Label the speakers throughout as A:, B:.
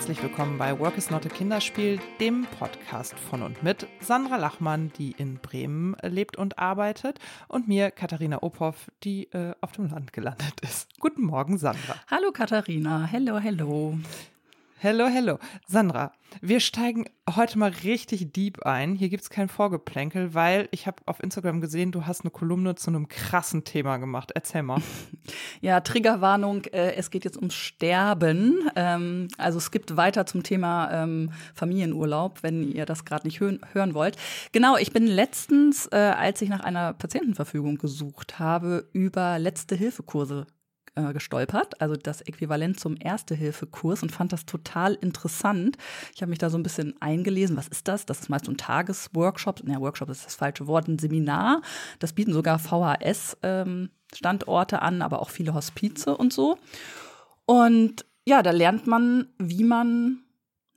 A: Herzlich willkommen bei Work is Not a Kinderspiel, dem Podcast von und mit Sandra Lachmann, die in Bremen lebt und arbeitet, und mir, Katharina Ophoff, die äh, auf dem Land gelandet ist. Guten Morgen, Sandra.
B: Hallo, Katharina. Hello, hello.
A: Hello, hello. Sandra, wir steigen heute mal richtig deep ein. Hier gibt's kein Vorgeplänkel, weil ich habe auf Instagram gesehen, du hast eine Kolumne zu einem krassen Thema gemacht. Erzähl mal.
B: Ja, Triggerwarnung, äh, es geht jetzt ums Sterben. Ähm, also es gibt weiter zum Thema ähm, Familienurlaub, wenn ihr das gerade nicht hö hören wollt. Genau, ich bin letztens, äh, als ich nach einer Patientenverfügung gesucht habe, über letzte Hilfekurse äh, gestolpert, also das Äquivalent zum Erste-Hilfe-Kurs und fand das total interessant. Ich habe mich da so ein bisschen eingelesen. Was ist das? Das ist meist so ein Tagesworkshop. Ja, Workshop ist das falsche Wort, ein Seminar. Das bieten sogar VHS-Standorte ähm, an, aber auch viele Hospize und so. Und ja, da lernt man, wie man,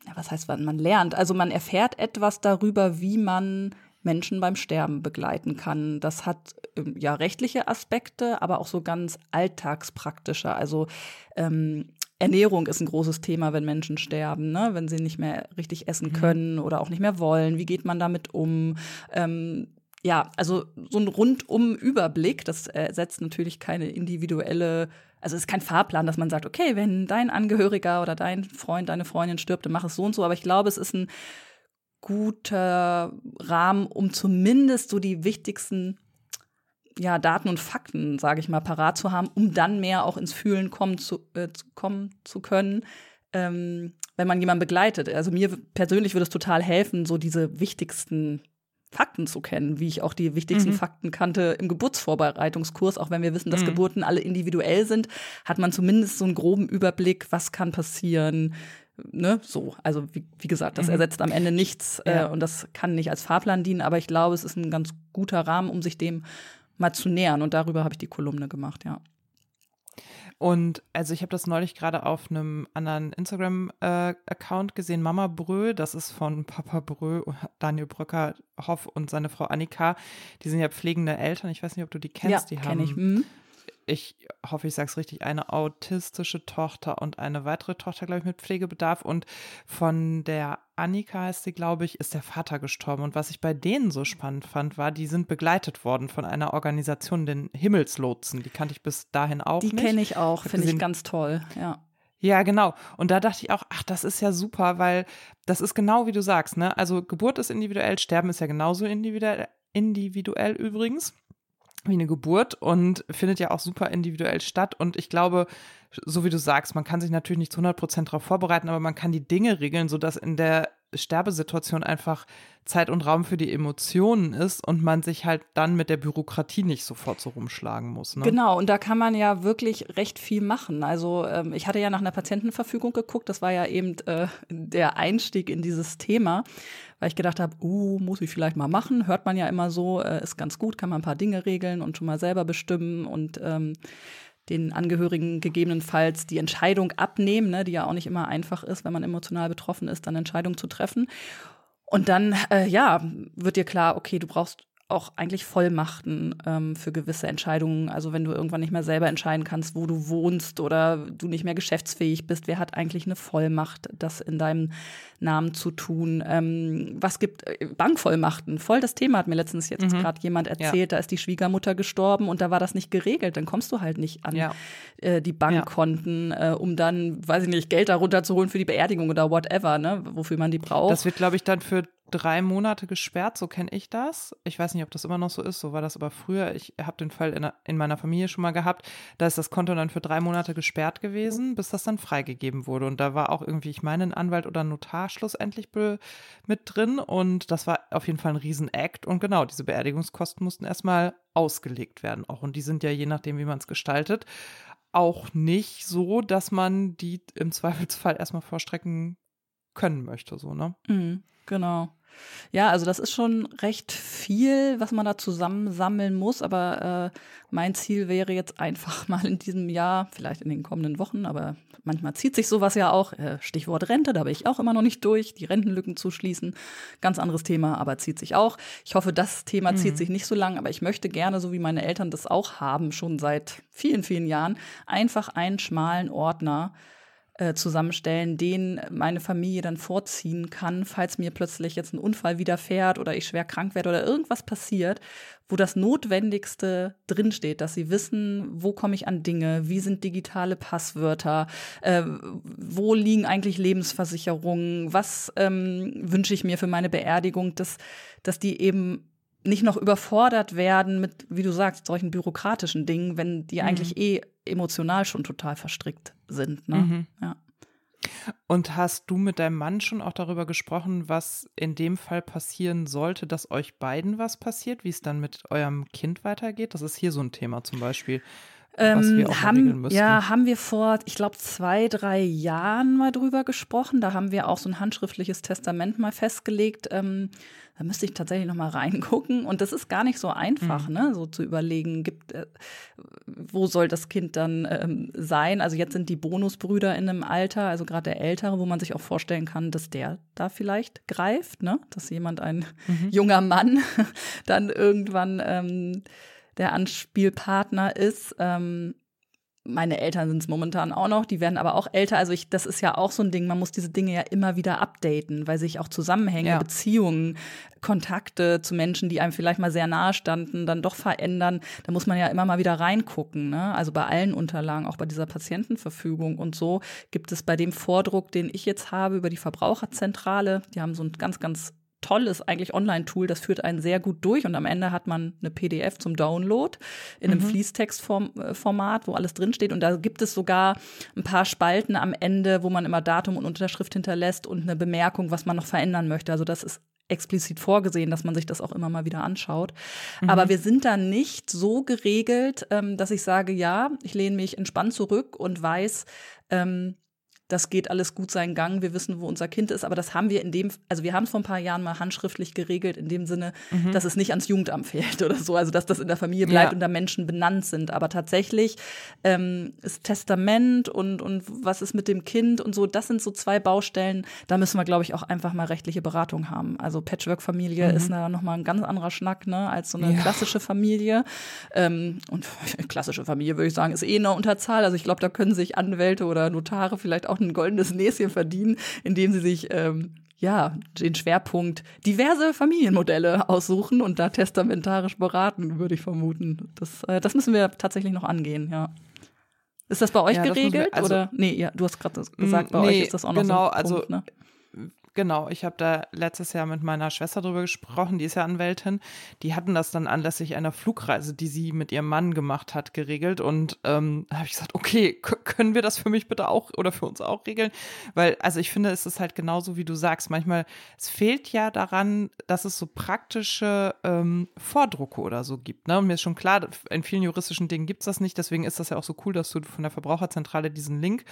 B: ja, was heißt, man lernt? Also man erfährt etwas darüber, wie man Menschen beim Sterben begleiten kann. Das hat ähm, ja rechtliche Aspekte, aber auch so ganz alltagspraktische. Also ähm, Ernährung ist ein großes Thema, wenn Menschen sterben, ne? wenn sie nicht mehr richtig essen mhm. können oder auch nicht mehr wollen. Wie geht man damit um? Ähm, ja, also so ein rundum Überblick, das ersetzt natürlich keine individuelle, also es ist kein Fahrplan, dass man sagt, okay, wenn dein Angehöriger oder dein Freund, deine Freundin stirbt, dann mach es so und so. Aber ich glaube, es ist ein guter Rahmen, um zumindest so die wichtigsten ja, Daten und Fakten, sage ich mal, parat zu haben, um dann mehr auch ins Fühlen kommen zu, äh, kommen zu können, ähm, wenn man jemanden begleitet. Also mir persönlich würde es total helfen, so diese wichtigsten Fakten zu kennen, wie ich auch die wichtigsten mhm. Fakten kannte im Geburtsvorbereitungskurs. Auch wenn wir wissen, dass mhm. Geburten alle individuell sind, hat man zumindest so einen groben Überblick, was kann passieren, ne, so. Also wie, wie gesagt, das mhm. ersetzt am Ende nichts äh, ja. und das kann nicht als Fahrplan dienen, aber ich glaube, es ist ein ganz guter Rahmen, um sich dem mal zu nähern. Und darüber habe ich die Kolumne gemacht, ja.
A: Und also ich habe das neulich gerade auf einem anderen Instagram-Account äh, gesehen, Mama Brö, das ist von Papa Brö, Daniel Bröcker, Hoff und seine Frau Annika. Die sind ja pflegende Eltern. Ich weiß nicht, ob du die kennst.
B: Ja,
A: die haben
B: ich. Mhm
A: ich hoffe, ich sage es richtig, eine autistische Tochter und eine weitere Tochter, glaube ich, mit Pflegebedarf. Und von der Annika heißt sie, glaube ich, ist der Vater gestorben. Und was ich bei denen so spannend fand, war, die sind begleitet worden von einer Organisation, den Himmelslotsen. Die kannte ich bis dahin auch
B: die
A: nicht.
B: Die kenne ich auch, finde ich ganz toll, ja.
A: Ja, genau. Und da dachte ich auch, ach, das ist ja super, weil das ist genau wie du sagst, ne? Also Geburt ist individuell, Sterben ist ja genauso individuell, individuell übrigens wie eine Geburt und findet ja auch super individuell statt. Und ich glaube, so wie du sagst, man kann sich natürlich nicht zu 100 Prozent darauf vorbereiten, aber man kann die Dinge regeln, sodass in der Sterbesituation einfach Zeit und Raum für die Emotionen ist und man sich halt dann mit der Bürokratie nicht sofort so rumschlagen muss. Ne?
B: Genau, und da kann man ja wirklich recht viel machen. Also ähm, ich hatte ja nach einer Patientenverfügung geguckt, das war ja eben äh, der Einstieg in dieses Thema, weil ich gedacht habe, uh, muss ich vielleicht mal machen. Hört man ja immer so, äh, ist ganz gut, kann man ein paar Dinge regeln und schon mal selber bestimmen und ähm, den Angehörigen gegebenenfalls die Entscheidung abnehmen, ne, die ja auch nicht immer einfach ist, wenn man emotional betroffen ist, dann Entscheidungen zu treffen. Und dann, äh, ja, wird dir klar, okay, du brauchst auch eigentlich Vollmachten ähm, für gewisse Entscheidungen. Also wenn du irgendwann nicht mehr selber entscheiden kannst, wo du wohnst oder du nicht mehr geschäftsfähig bist, wer hat eigentlich eine Vollmacht, das in deinem Namen zu tun? Ähm, was gibt äh, Bankvollmachten? Voll das Thema hat mir letztens jetzt mhm. gerade jemand erzählt. Ja. Da ist die Schwiegermutter gestorben und da war das nicht geregelt. Dann kommst du halt nicht an ja. äh, die Bankkonten, ja. äh, um dann, weiß ich nicht, Geld darunter zu holen für die Beerdigung oder whatever, ne, wofür man die braucht.
A: Das wird, glaube ich, dann für drei Monate gesperrt, so kenne ich das. Ich weiß nicht, ob das immer noch so ist, so war das aber früher. Ich habe den Fall in, in, meiner Familie schon mal gehabt. Da ist das Konto dann für drei Monate gesperrt gewesen, bis das dann freigegeben wurde. Und da war auch irgendwie, ich meine, ein Anwalt oder ein Notar schlussendlich mit drin. Und das war auf jeden Fall ein Riesenakt. Und genau, diese Beerdigungskosten mussten erstmal ausgelegt werden auch. Und die sind ja je nachdem, wie man es gestaltet, auch nicht so, dass man die im Zweifelsfall erstmal vorstrecken können möchte, so, ne?
B: Mhm, genau. Ja, also das ist schon recht viel, was man da zusammensammeln muss. Aber äh, mein Ziel wäre jetzt einfach mal in diesem Jahr, vielleicht in den kommenden Wochen, aber manchmal zieht sich sowas ja auch. Äh, Stichwort Rente, da bin ich auch immer noch nicht durch, die Rentenlücken zu schließen. Ganz anderes Thema, aber zieht sich auch. Ich hoffe, das Thema mhm. zieht sich nicht so lang, aber ich möchte gerne, so wie meine Eltern das auch haben, schon seit vielen, vielen Jahren, einfach einen schmalen Ordner äh, zusammenstellen, den meine Familie dann vorziehen kann, falls mir plötzlich jetzt ein Unfall widerfährt oder ich schwer krank werde oder irgendwas passiert, wo das Notwendigste drinsteht, dass sie wissen, wo komme ich an Dinge, wie sind digitale Passwörter, äh, wo liegen eigentlich Lebensversicherungen, was ähm, wünsche ich mir für meine Beerdigung, dass, dass die eben nicht noch überfordert werden mit, wie du sagst, solchen bürokratischen Dingen, wenn die mhm. eigentlich eh emotional schon total verstrickt sind. Ne? Mhm. Ja.
A: Und hast du mit deinem Mann schon auch darüber gesprochen, was in dem Fall passieren sollte, dass euch beiden was passiert, wie es dann mit eurem Kind weitergeht? Das ist hier so ein Thema zum Beispiel.
B: Ähm, haben, ja, haben wir vor, ich glaube, zwei, drei Jahren mal drüber gesprochen. Da haben wir auch so ein handschriftliches Testament mal festgelegt. Ähm, da müsste ich tatsächlich noch mal reingucken. Und das ist gar nicht so einfach, mhm. ne, so zu überlegen, gibt, äh, wo soll das Kind dann ähm, sein? Also jetzt sind die Bonusbrüder in einem Alter, also gerade der Ältere, wo man sich auch vorstellen kann, dass der da vielleicht greift, ne, dass jemand, ein mhm. junger Mann, dann irgendwann ähm, der Anspielpartner ist. Ähm, meine Eltern sind es momentan auch noch, die werden aber auch älter. Also ich, das ist ja auch so ein Ding, man muss diese Dinge ja immer wieder updaten, weil sich auch Zusammenhänge, ja. Beziehungen, Kontakte zu Menschen, die einem vielleicht mal sehr nahe standen, dann doch verändern. Da muss man ja immer mal wieder reingucken. Ne? Also bei allen Unterlagen, auch bei dieser Patientenverfügung und so, gibt es bei dem Vordruck, den ich jetzt habe über die Verbraucherzentrale, die haben so ein ganz, ganz tolles eigentlich Online-Tool, das führt einen sehr gut durch und am Ende hat man eine PDF zum Download in einem mhm. Fließtextformat, wo alles drinsteht und da gibt es sogar ein paar Spalten am Ende, wo man immer Datum und Unterschrift hinterlässt und eine Bemerkung, was man noch verändern möchte. Also das ist explizit vorgesehen, dass man sich das auch immer mal wieder anschaut. Mhm. Aber wir sind da nicht so geregelt, ähm, dass ich sage, ja, ich lehne mich entspannt zurück und weiß, ähm, das geht alles gut seinen Gang, wir wissen, wo unser Kind ist, aber das haben wir in dem, also wir haben es vor ein paar Jahren mal handschriftlich geregelt, in dem Sinne, mhm. dass es nicht ans Jugendamt fehlt oder so, also dass das in der Familie bleibt ja. und da Menschen benannt sind. Aber tatsächlich ähm, ist Testament und, und was ist mit dem Kind und so, das sind so zwei Baustellen, da müssen wir, glaube ich, auch einfach mal rechtliche Beratung haben. Also Patchwork-Familie mhm. ist da nochmal ein ganz anderer Schnack, ne, als so eine ja. klassische Familie. Ähm, und klassische Familie, würde ich sagen, ist eh eine Unterzahl. Also ich glaube, da können sich Anwälte oder Notare vielleicht auch ein goldenes Näschen verdienen, indem sie sich ähm, ja, den Schwerpunkt diverse Familienmodelle aussuchen und da testamentarisch beraten, würde ich vermuten. Das, äh, das müssen wir tatsächlich noch angehen, ja. Ist das bei euch ja, geregelt? Wir, also, oder? Nee, ja, du hast gerade gesagt, bei nee, euch ist das auch noch
A: genau,
B: so ein
A: Punkt, also ne? Genau, ich habe da letztes Jahr mit meiner Schwester drüber gesprochen, die ist ja Anwältin. Die hatten das dann anlässlich einer Flugreise, die sie mit ihrem Mann gemacht hat, geregelt. Und ähm, habe ich gesagt, okay, können wir das für mich bitte auch oder für uns auch regeln? Weil, also ich finde, es ist halt genauso, wie du sagst. Manchmal, es fehlt ja daran, dass es so praktische ähm, Vordrucke oder so gibt. Ne? Und mir ist schon klar, in vielen juristischen Dingen gibt es das nicht. Deswegen ist das ja auch so cool, dass du von der Verbraucherzentrale diesen Link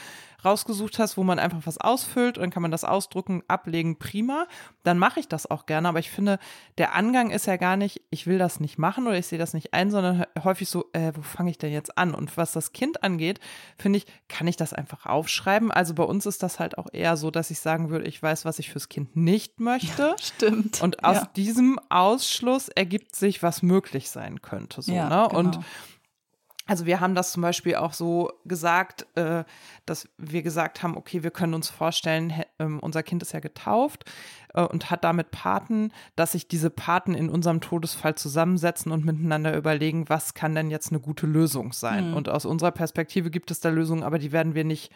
A: rausgesucht hast, wo man einfach was ausfüllt und dann kann man das ausdrucken, ablegen ablegen, prima, dann mache ich das auch gerne. Aber ich finde, der Angang ist ja gar nicht, ich will das nicht machen oder ich sehe das nicht ein, sondern häufig so, äh, wo fange ich denn jetzt an? Und was das Kind angeht, finde ich, kann ich das einfach aufschreiben. Also bei uns ist das halt auch eher so, dass ich sagen würde, ich weiß, was ich fürs Kind nicht möchte. Ja,
B: stimmt.
A: Und aus ja. diesem Ausschluss ergibt sich, was möglich sein könnte. So, ja, ne? Genau. Und also wir haben das zum Beispiel auch so gesagt, äh, dass wir gesagt haben, okay, wir können uns vorstellen, äh, unser Kind ist ja getauft äh, und hat damit Paten, dass sich diese Paten in unserem Todesfall zusammensetzen und miteinander überlegen, was kann denn jetzt eine gute Lösung sein. Mhm. Und aus unserer Perspektive gibt es da Lösungen, aber die werden wir nicht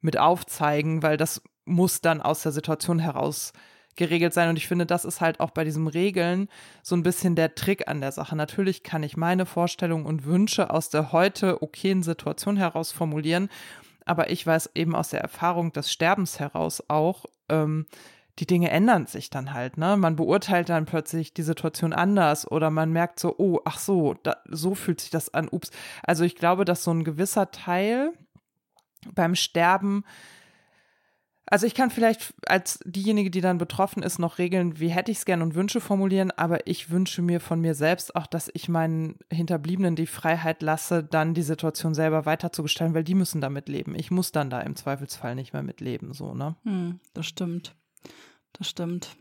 A: mit aufzeigen, weil das muss dann aus der Situation heraus geregelt sein. Und ich finde, das ist halt auch bei diesem Regeln so ein bisschen der Trick an der Sache. Natürlich kann ich meine Vorstellungen und Wünsche aus der heute okayen Situation heraus formulieren, aber ich weiß eben aus der Erfahrung des Sterbens heraus auch, ähm, die Dinge ändern sich dann halt, ne? Man beurteilt dann plötzlich die Situation anders oder man merkt so, oh, ach so, da, so fühlt sich das an, ups. Also ich glaube, dass so ein gewisser Teil beim Sterben also ich kann vielleicht als diejenige, die dann betroffen ist, noch regeln, wie hätte ich es gern und Wünsche formulieren, aber ich wünsche mir von mir selbst auch, dass ich meinen Hinterbliebenen die Freiheit lasse, dann die Situation selber weiterzugestalten, weil die müssen damit leben. Ich muss dann da im Zweifelsfall nicht mehr mitleben, so, ne?
B: Hm, das stimmt. Das stimmt.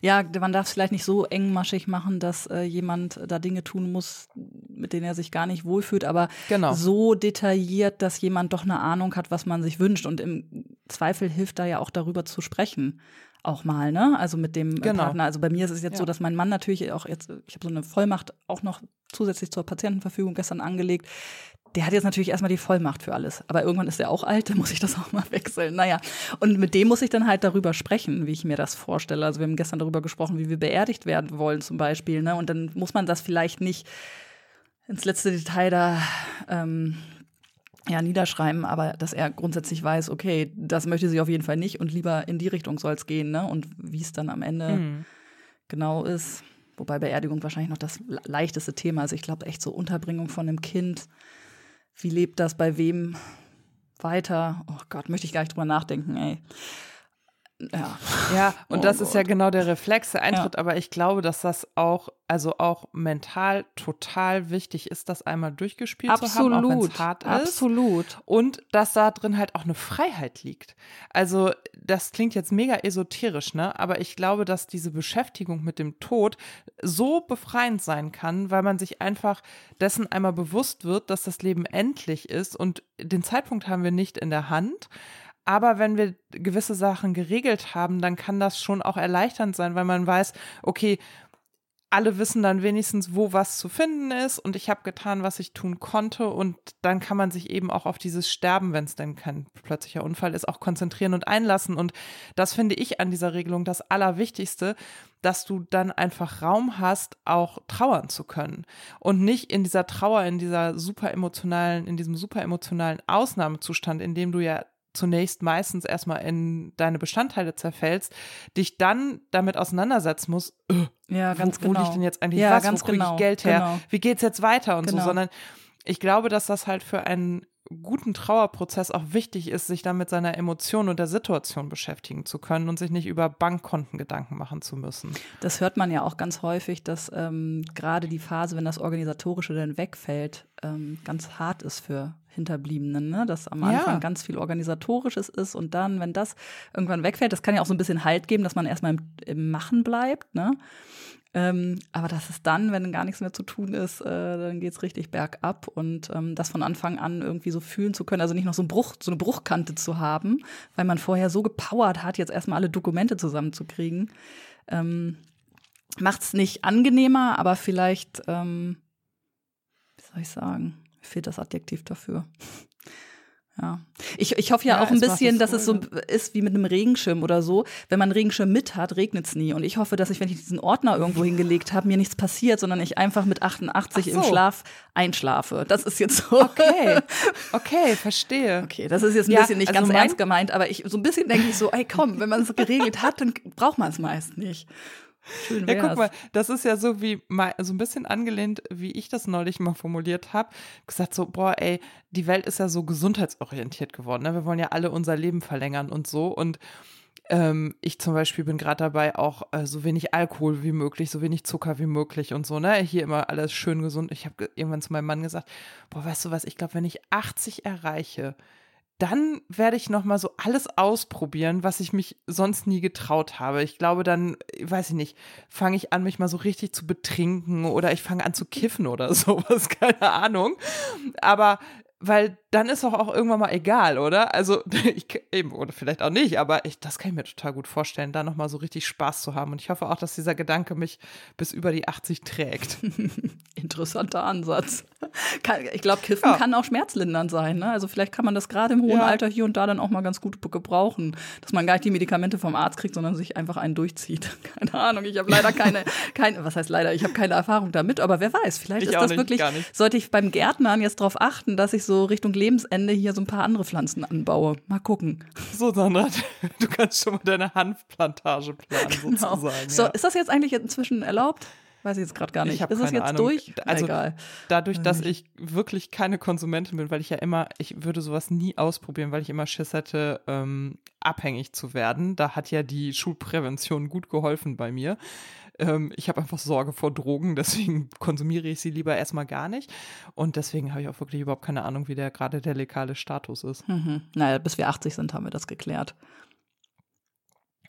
B: Ja, man darf es vielleicht nicht so engmaschig machen, dass äh, jemand da Dinge tun muss, mit denen er sich gar nicht wohlfühlt, aber genau. so detailliert, dass jemand doch eine Ahnung hat, was man sich wünscht. Und im Zweifel hilft da ja auch darüber zu sprechen auch mal, ne? Also mit dem
A: Genau.
B: Partner. Also bei mir ist es jetzt
A: Ja.
B: so, dass mein Mann natürlich auch jetzt, ich habe so eine Vollmacht auch noch zusätzlich zur Patientenverfügung gestern angelegt. Der hat jetzt natürlich erstmal die Vollmacht für alles. Aber irgendwann ist er auch alt, dann muss ich das auch mal wechseln. Naja, und mit dem muss ich dann halt darüber sprechen, wie ich mir das vorstelle. Also wir haben gestern darüber gesprochen, wie wir beerdigt werden wollen zum Beispiel. Ne? Und dann muss man das vielleicht nicht ins letzte Detail da ähm, ja, niederschreiben, aber dass er grundsätzlich weiß, okay, das möchte sie auf jeden Fall nicht und lieber in die Richtung soll es gehen, ne? Und wie es dann am Ende
A: Mhm.
B: genau ist. Wobei Beerdigung wahrscheinlich noch das le- leichteste Thema ist. Ich glaube echt so Unterbringung von einem Kind. Wie lebt das bei wem weiter? Oh Gott, möchte ich gar nicht drüber nachdenken, ey. Ja.
A: Ja, und
B: Oh
A: das ist ja
B: Gott.
A: genau der Reflex, der eintritt. Aber ich glaube, dass das auch, also auch mental total wichtig ist, das einmal durchgespielt zu haben, auch wenn es hart ist.
B: absolut.
A: Und dass da drin halt auch eine Freiheit liegt. Also, das klingt jetzt mega esoterisch, ne? Aber ich glaube, dass diese Beschäftigung mit dem Tod so befreiend sein kann, weil man sich einfach dessen einmal bewusst wird, dass das Leben endlich ist und den Zeitpunkt haben wir nicht in der Hand. Aber wenn wir gewisse Sachen geregelt haben, dann kann das schon auch erleichternd sein, weil man weiß, okay, alle wissen dann wenigstens, wo was zu finden ist und ich habe getan, was ich tun konnte. Und dann kann man sich eben auch auf dieses Sterben, wenn es denn kein plötzlicher Unfall ist, auch konzentrieren und einlassen. Und das finde ich an dieser Regelung das Allerwichtigste, dass du dann einfach Raum hast, auch trauern zu können. Und nicht in dieser Trauer, in dieser super emotionalen, in diesem super emotionalen Ausnahmezustand, in dem du ja zunächst meistens erstmal in deine Bestandteile zerfällst, dich dann damit auseinandersetzen musst, äh,
B: Ja, ganz
A: wo, wo
B: genau.
A: liegt denn jetzt eigentlich
B: ja,
A: was,
B: ganz
A: wo
B: genau.
A: ich Geld her,
B: Genau.
A: wie geht's jetzt weiter und
B: Genau.
A: so, sondern ich glaube, dass das halt für einen guten Trauerprozess auch wichtig ist, sich dann mit seiner Emotion und der Situation beschäftigen zu können und sich nicht über Bankkonten Gedanken machen zu müssen.
B: Das hört man ja auch ganz häufig, dass ähm, gerade die Phase, wenn das Organisatorische dann wegfällt, ähm, ganz hart ist für Hinterbliebenen, ne? dass am
A: Ja.
B: Anfang ganz viel Organisatorisches ist und dann, wenn das irgendwann wegfällt, das kann ja auch so ein bisschen Halt geben, dass man erstmal im, im Machen bleibt. Ne? Ähm, aber dass es dann, wenn gar nichts mehr zu tun ist, äh, dann geht's richtig bergab und ähm, das von Anfang an irgendwie so fühlen zu können, also nicht noch so, ein Bruch, so eine Bruchkante zu haben, weil man vorher so gepowert hat, jetzt erstmal alle Dokumente zusammenzukriegen. Ähm, macht es nicht angenehmer, aber vielleicht, ähm, wie soll ich sagen, fehlt das Adjektiv dafür. Ja. Ich, ich hoffe ja,
A: Ja,
B: auch ein bisschen,
A: es
B: dass es so ist wie mit einem Regenschirm oder so. Wenn man einen Regenschirm mit hat, regnet es nie. Und ich hoffe, dass ich, wenn ich diesen Ordner irgendwo hingelegt habe, mir nichts passiert, sondern ich einfach mit 88
A: Ach
B: im
A: so.
B: Schlaf einschlafe. Das ist jetzt so.
A: Okay, okay, verstehe.
B: Okay, das ist jetzt ein
A: Ja,
B: bisschen nicht
A: also
B: ganz ernst gemeint, aber ich so ein bisschen denke ich so, ey komm, wenn man es geregelt hat, dann braucht man es meist nicht. Schön
A: Ja,
B: wär's.
A: guck mal, das ist ja so wie mal, so ein bisschen angelehnt, wie ich das neulich mal formuliert habe. Gesagt so, boah, ey, die Welt ist ja so gesundheitsorientiert geworden. Ne? Wir wollen ja alle unser Leben verlängern und so. Und ähm, ich zum Beispiel bin gerade dabei, auch äh, so wenig Alkohol wie möglich, so wenig Zucker wie möglich und so, ne? Hier immer alles schön gesund. Ich habe irgendwann zu meinem Mann gesagt, boah, weißt du was, ich glaube, wenn ich 80 erreiche, dann werde ich noch mal so alles ausprobieren, was ich mich sonst nie getraut habe. Ich glaube, dann, weiß ich nicht, fange ich an, mich mal so richtig zu betrinken oder ich fange an zu kiffen oder sowas, keine Ahnung. Aber weil dann ist doch auch irgendwann mal egal, oder? Also ich eben oder vielleicht auch nicht, aber ich, das kann ich mir total gut vorstellen, da noch mal so richtig Spaß zu haben. Und ich hoffe auch, dass dieser Gedanke mich bis über die 80 trägt.
B: Interessanter Ansatz. Ich glaube, Kiffen
A: Ja.
B: kann auch schmerzlindernd sein. Ne? Also vielleicht kann man das gerade im hohen
A: Ja.
B: Alter hier und da dann auch mal ganz gut gebrauchen, dass man gar nicht die Medikamente vom Arzt kriegt, sondern sich einfach einen durchzieht. Keine Ahnung. Ich habe leider keine, keine, was heißt leider? Ich habe keine Erfahrung damit, aber wer weiß? Vielleicht
A: Ich
B: ist das
A: nicht,
B: wirklich. Sollte ich beim Gärtnern jetzt darauf achten, dass ich so Richtung Lebensende hier so ein paar andere Pflanzen anbaue. Mal gucken.
A: So, Sandra, du kannst schon mal deine Hanfplantage planen,
B: Genau.
A: sozusagen.
B: So,
A: ja.
B: ist das jetzt eigentlich inzwischen erlaubt? Weiß ich jetzt gerade gar nicht.
A: Ich
B: ist
A: keine
B: jetzt
A: Ahnung.
B: durch?
A: Also,
B: Egal.
A: Dadurch, dass ich wirklich keine Konsumentin bin, weil ich ja immer, ich würde sowas nie ausprobieren, weil ich immer Schiss hätte, ähm, abhängig zu werden. Da hat ja die Schulprävention gut geholfen bei mir. Ähm, ich habe einfach Sorge vor Drogen, deswegen konsumiere ich sie lieber erstmal gar nicht. Und deswegen habe ich auch wirklich überhaupt keine Ahnung, wie der gerade der legale Status ist.
B: Mhm. Naja, bis wir 80 sind, haben wir das geklärt.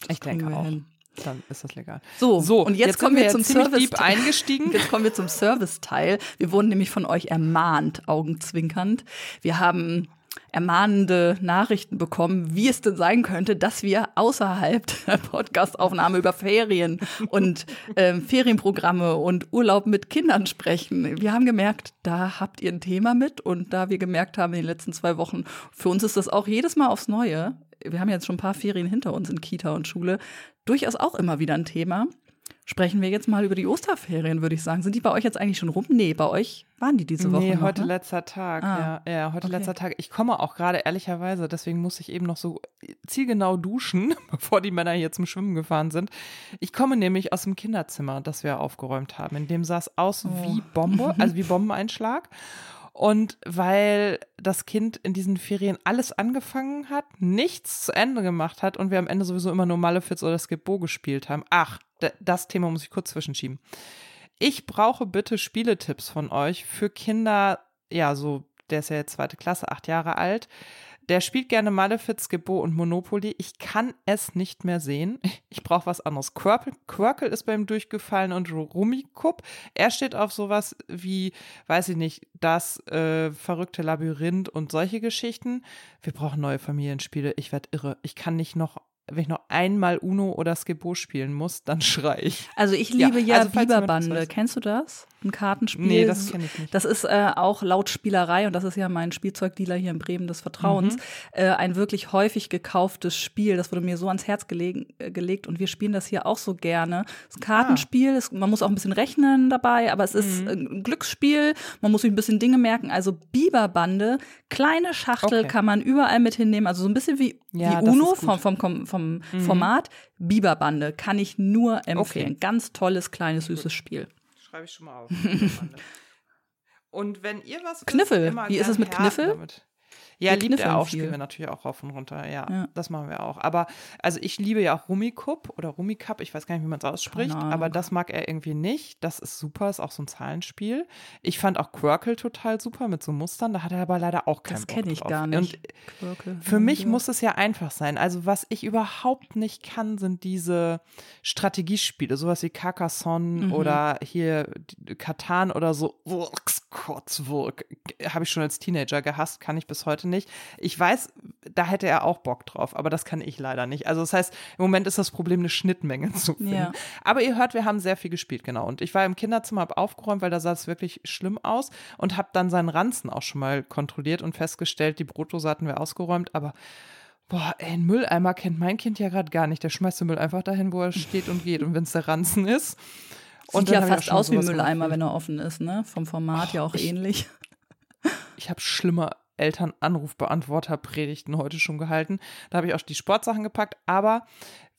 A: Ich
B: kriegen
A: denke
B: wir
A: auch.
B: hin.
A: Dann ist das legal.
B: So,
A: So,
B: und jetzt, kommen
A: sind
B: wir, zum
A: jetzt
B: Service.
A: deep eingestiegen.
B: Jetzt kommen wir zum Serviceteil. Wir wurden nämlich von euch ermahnt, augenzwinkernd. Wir haben ermahnende Nachrichten bekommen, wie es denn sein könnte, dass wir außerhalb der Podcastaufnahme über Ferien und ähm, Ferienprogramme und Urlaub mit Kindern sprechen. Wir haben gemerkt, da habt ihr ein Thema mit und da wir gemerkt haben in den letzten zwei Wochen, für uns ist das auch jedes Mal aufs Neue. Wir haben jetzt schon ein paar Ferien hinter uns in Kita und Schule, durchaus auch immer wieder ein Thema. Sprechen wir jetzt mal über die Osterferien, würde ich sagen. Sind die bei euch jetzt eigentlich schon rum? Nee, bei euch waren die diese Woche. Nee,
A: heute
B: ne?
A: letzter Tag. Ah. Ja, ja, heute okay. letzter Tag. Ich komme auch gerade ehrlicherweise, deswegen muss ich eben noch so zielgenau duschen, bevor die Männer hier zum Schwimmen gefahren sind. Ich komme nämlich aus dem Kinderzimmer, das wir aufgeräumt haben. In dem sah es aus oh. wie Bombe, also wie Bombeneinschlag. Und weil das Kind in diesen Ferien alles angefangen hat, nichts zu Ende gemacht hat und wir am Ende sowieso immer nur Malefiz oder Skip Bo gespielt haben. Ach, das Thema muss ich kurz zwischenschieben. Ich brauche bitte Spieletipps von euch für Kinder, ja, so, der ist ja jetzt zweite Klasse, acht Jahre alt. Der spielt gerne Malefiz, Gebo und Monopoly. Ich kann es nicht mehr sehen. Ich brauche was anderes. Quirkel, Quirkel ist bei ihm durchgefallen und Rummikub. Er steht auf sowas wie, weiß ich nicht, das äh, verrückte Labyrinth und solche Geschichten. Wir brauchen neue Familienspiele. Ich werde irre. Ich kann nicht noch wenn ich noch einmal Uno oder Skippo spielen muss, dann schrei ich.
B: Also ich liebe ja, ja also Biberbande. Kennst du das? Ein Kartenspiel.
A: Nee, das kenne ich nicht.
B: Das ist äh, auch laut Spielerei, und das ist ja mein Spielzeugdealer hier in Bremen des Vertrauens, mhm. äh, ein wirklich häufig gekauftes Spiel. Das wurde mir so ans Herz gelegen, äh, gelegt und wir spielen das hier auch so gerne. Das Kartenspiel, ah. ist, man muss auch ein bisschen rechnen dabei, aber es ist mhm. ein Glücksspiel. Man muss sich ein bisschen Dinge merken. Also Biberbande, kleine Schachtel okay. kann man überall mit hinnehmen. Also so ein bisschen wie, ja, wie Uno vom, vom, vom, vom mhm. Format. Biberbande kann ich nur empfehlen. Okay. Ganz tolles, kleines, süßes Spiel.
A: Schreibe ich schon mal auf. Und wenn ihr was
B: Kniffel, wie ist es mit Kniffel? Damit.
A: Ja, liebt er auch, spielen wir natürlich auch rauf und runter. Ja, ja, das machen wir auch. Aber also ich liebe ja auch Rummikub oder Rummikub, ich weiß gar nicht, wie man es ausspricht, aber das mag er irgendwie nicht. Das ist super, ist auch so ein Zahlenspiel. Ich fand auch Quirkle total super mit so Mustern, da hat er aber leider auch keinen
B: Das kenne ich drauf. gar nicht.
A: Und für mich muss es ja einfach sein. Also was ich überhaupt nicht kann, sind diese Strategiespiele, sowas wie Carcassonne mhm. oder hier Katan oder so. Kotzwurk. Habe ich schon als Teenager gehasst, kann ich bis heute nicht. Ich weiß, da hätte er auch Bock drauf, aber das kann ich leider nicht. Also das heißt, im Moment ist das Problem, eine Schnittmenge zu finden. Ja. Aber ihr hört, wir haben sehr viel gespielt, genau. Und ich war im Kinderzimmer, habe aufgeräumt, weil da sah es wirklich schlimm aus und habe dann seinen Ranzen auch schon mal kontrolliert und festgestellt, die Brotdose hatten wir ausgeräumt, aber Boah, ey, ein Mülleimer kennt mein Kind ja gerade gar nicht. Der schmeißt den Müll einfach dahin, wo er steht und geht. Und wenn es der Ranzen ist,
B: Sieht ja fast aus wie ein Mülleimer, wenn er offen ist, ne? Vom Format oh, ja auch ich, ähnlich.
A: Ich habe schlimme Elternanrufbeantworter-Predigten heute schon gehalten. Da habe ich auch die Sportsachen gepackt, aber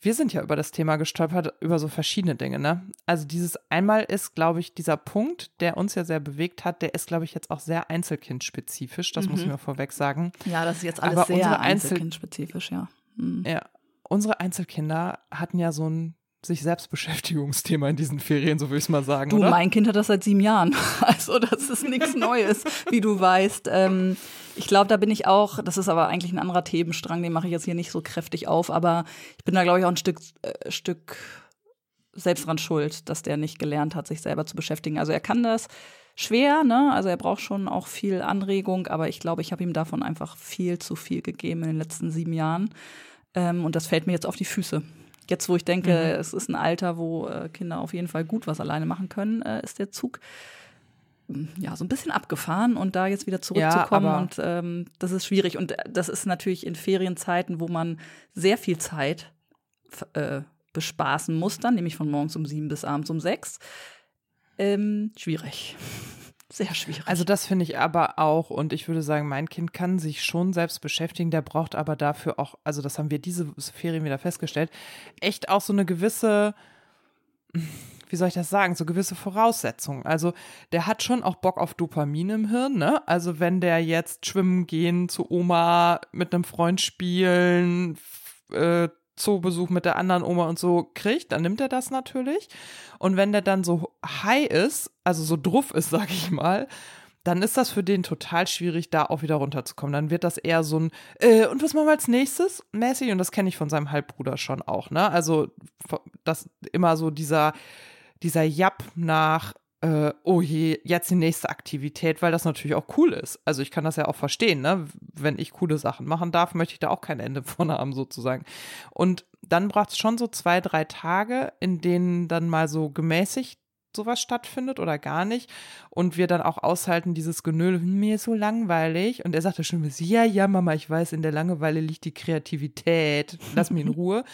A: wir sind ja über das Thema gestolpert, über so verschiedene Dinge, ne? Also dieses einmal ist, glaube ich, dieser Punkt, der uns ja sehr bewegt hat, der ist, glaube ich, jetzt auch sehr einzelkindspezifisch, das mhm. muss ich mir vorweg sagen.
B: Ja, das ist jetzt alles aber sehr einzelkindspezifisch, ja.
A: Mhm. Ja, unsere Einzelkinder hatten ja so ein sich Selbstbeschäftigungsthema in diesen Ferien, so würde ich es mal sagen.
B: Du,
A: oder?
B: mein Kind hat das seit sieben Jahren. Also das ist nichts Neues, wie du weißt. Ähm, ich glaube, da bin ich auch, das ist aber eigentlich ein anderer Themenstrang, den mache ich jetzt hier nicht so kräftig auf, aber ich bin da, glaube ich, auch ein Stück, äh, Stück selbst dran schuld, dass der nicht gelernt hat, sich selber zu beschäftigen. Also er kann das schwer, ne? Also er braucht schon auch viel Anregung, aber ich glaube, ich habe ihm davon einfach viel zu viel gegeben in den letzten sieben Jahren. Ähm, und das fällt mir jetzt auf die Füße. Jetzt, wo ich denke, mhm. es ist ein Alter, wo äh, Kinder auf jeden Fall gut was alleine machen können, äh, ist der Zug ja so ein bisschen abgefahren und da jetzt wieder zurückzukommen ja, und ähm, das ist schwierig und äh, das ist natürlich in Ferienzeiten, wo man sehr viel Zeit äh, bespaßen muss, dann nämlich von morgens um sieben bis abends um sechs, ähm, schwierig. Sehr schwierig.
A: Also das finde ich aber auch und ich würde sagen, mein Kind kann sich schon selbst beschäftigen, der braucht aber dafür auch, also das haben wir diese Ferien wieder festgestellt, echt auch so eine gewisse, wie soll ich das sagen, so gewisse Voraussetzungen. Also der hat schon auch Bock auf Dopamin im Hirn, ne? Also wenn der jetzt schwimmen gehen, zu Oma mit einem Freund spielen, äh, Zoobesuch mit der anderen Oma und so kriegt, dann nimmt er das natürlich. Und wenn der dann so high ist, also so druff ist, sag ich mal, dann ist das für den total schwierig, da auch wieder runterzukommen. Dann wird das eher so ein, äh, und was machen wir als nächstes? mäßig. Und das kenne ich von seinem Halbbruder schon auch, ne? Also, das immer so dieser, dieser Japp nach äh, oh je, jetzt die nächste Aktivität, weil das natürlich auch cool ist. Also ich kann das ja auch verstehen, ne? Wenn ich coole Sachen machen darf, möchte ich da auch kein Ende von haben, sozusagen. Und dann braucht es schon so zwei, drei Tage, in denen dann mal so gemäßigt sowas stattfindet oder gar nicht. Und wir dann auch aushalten, dieses Genöle, mir ist so langweilig. Und er sagte schon, ja, ja, Mama, ich weiß, in der Langeweile liegt die Kreativität. Lass mich in Ruhe.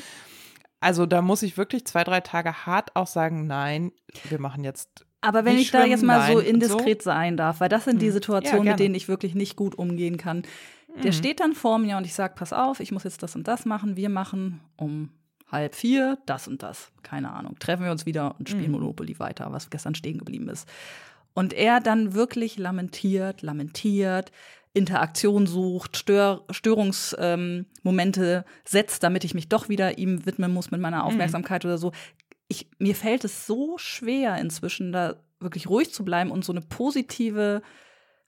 A: Also da muss ich wirklich zwei, drei Tage hart auch sagen, nein, wir machen jetzt.
B: Aber wenn ich da jetzt mal so indiskret so. sein darf, weil das sind die hm. Situationen, ja, mit denen ich wirklich nicht gut umgehen kann. Der mhm. steht dann vor mir und ich sage, pass auf, ich muss jetzt das und das machen. Wir machen um halb vier das und das. Keine Ahnung. Treffen wir uns wieder und spielen mhm. Monopoly weiter, was gestern stehen geblieben ist. Und er dann wirklich lamentiert, lamentiert, Interaktion sucht, Stör Störungsmomente ähm, setzt, damit ich mich doch wieder ihm widmen muss mit meiner mhm. Aufmerksamkeit mhm. oder so. Ich, mir fällt es so schwer inzwischen, da wirklich ruhig zu bleiben und so eine positive,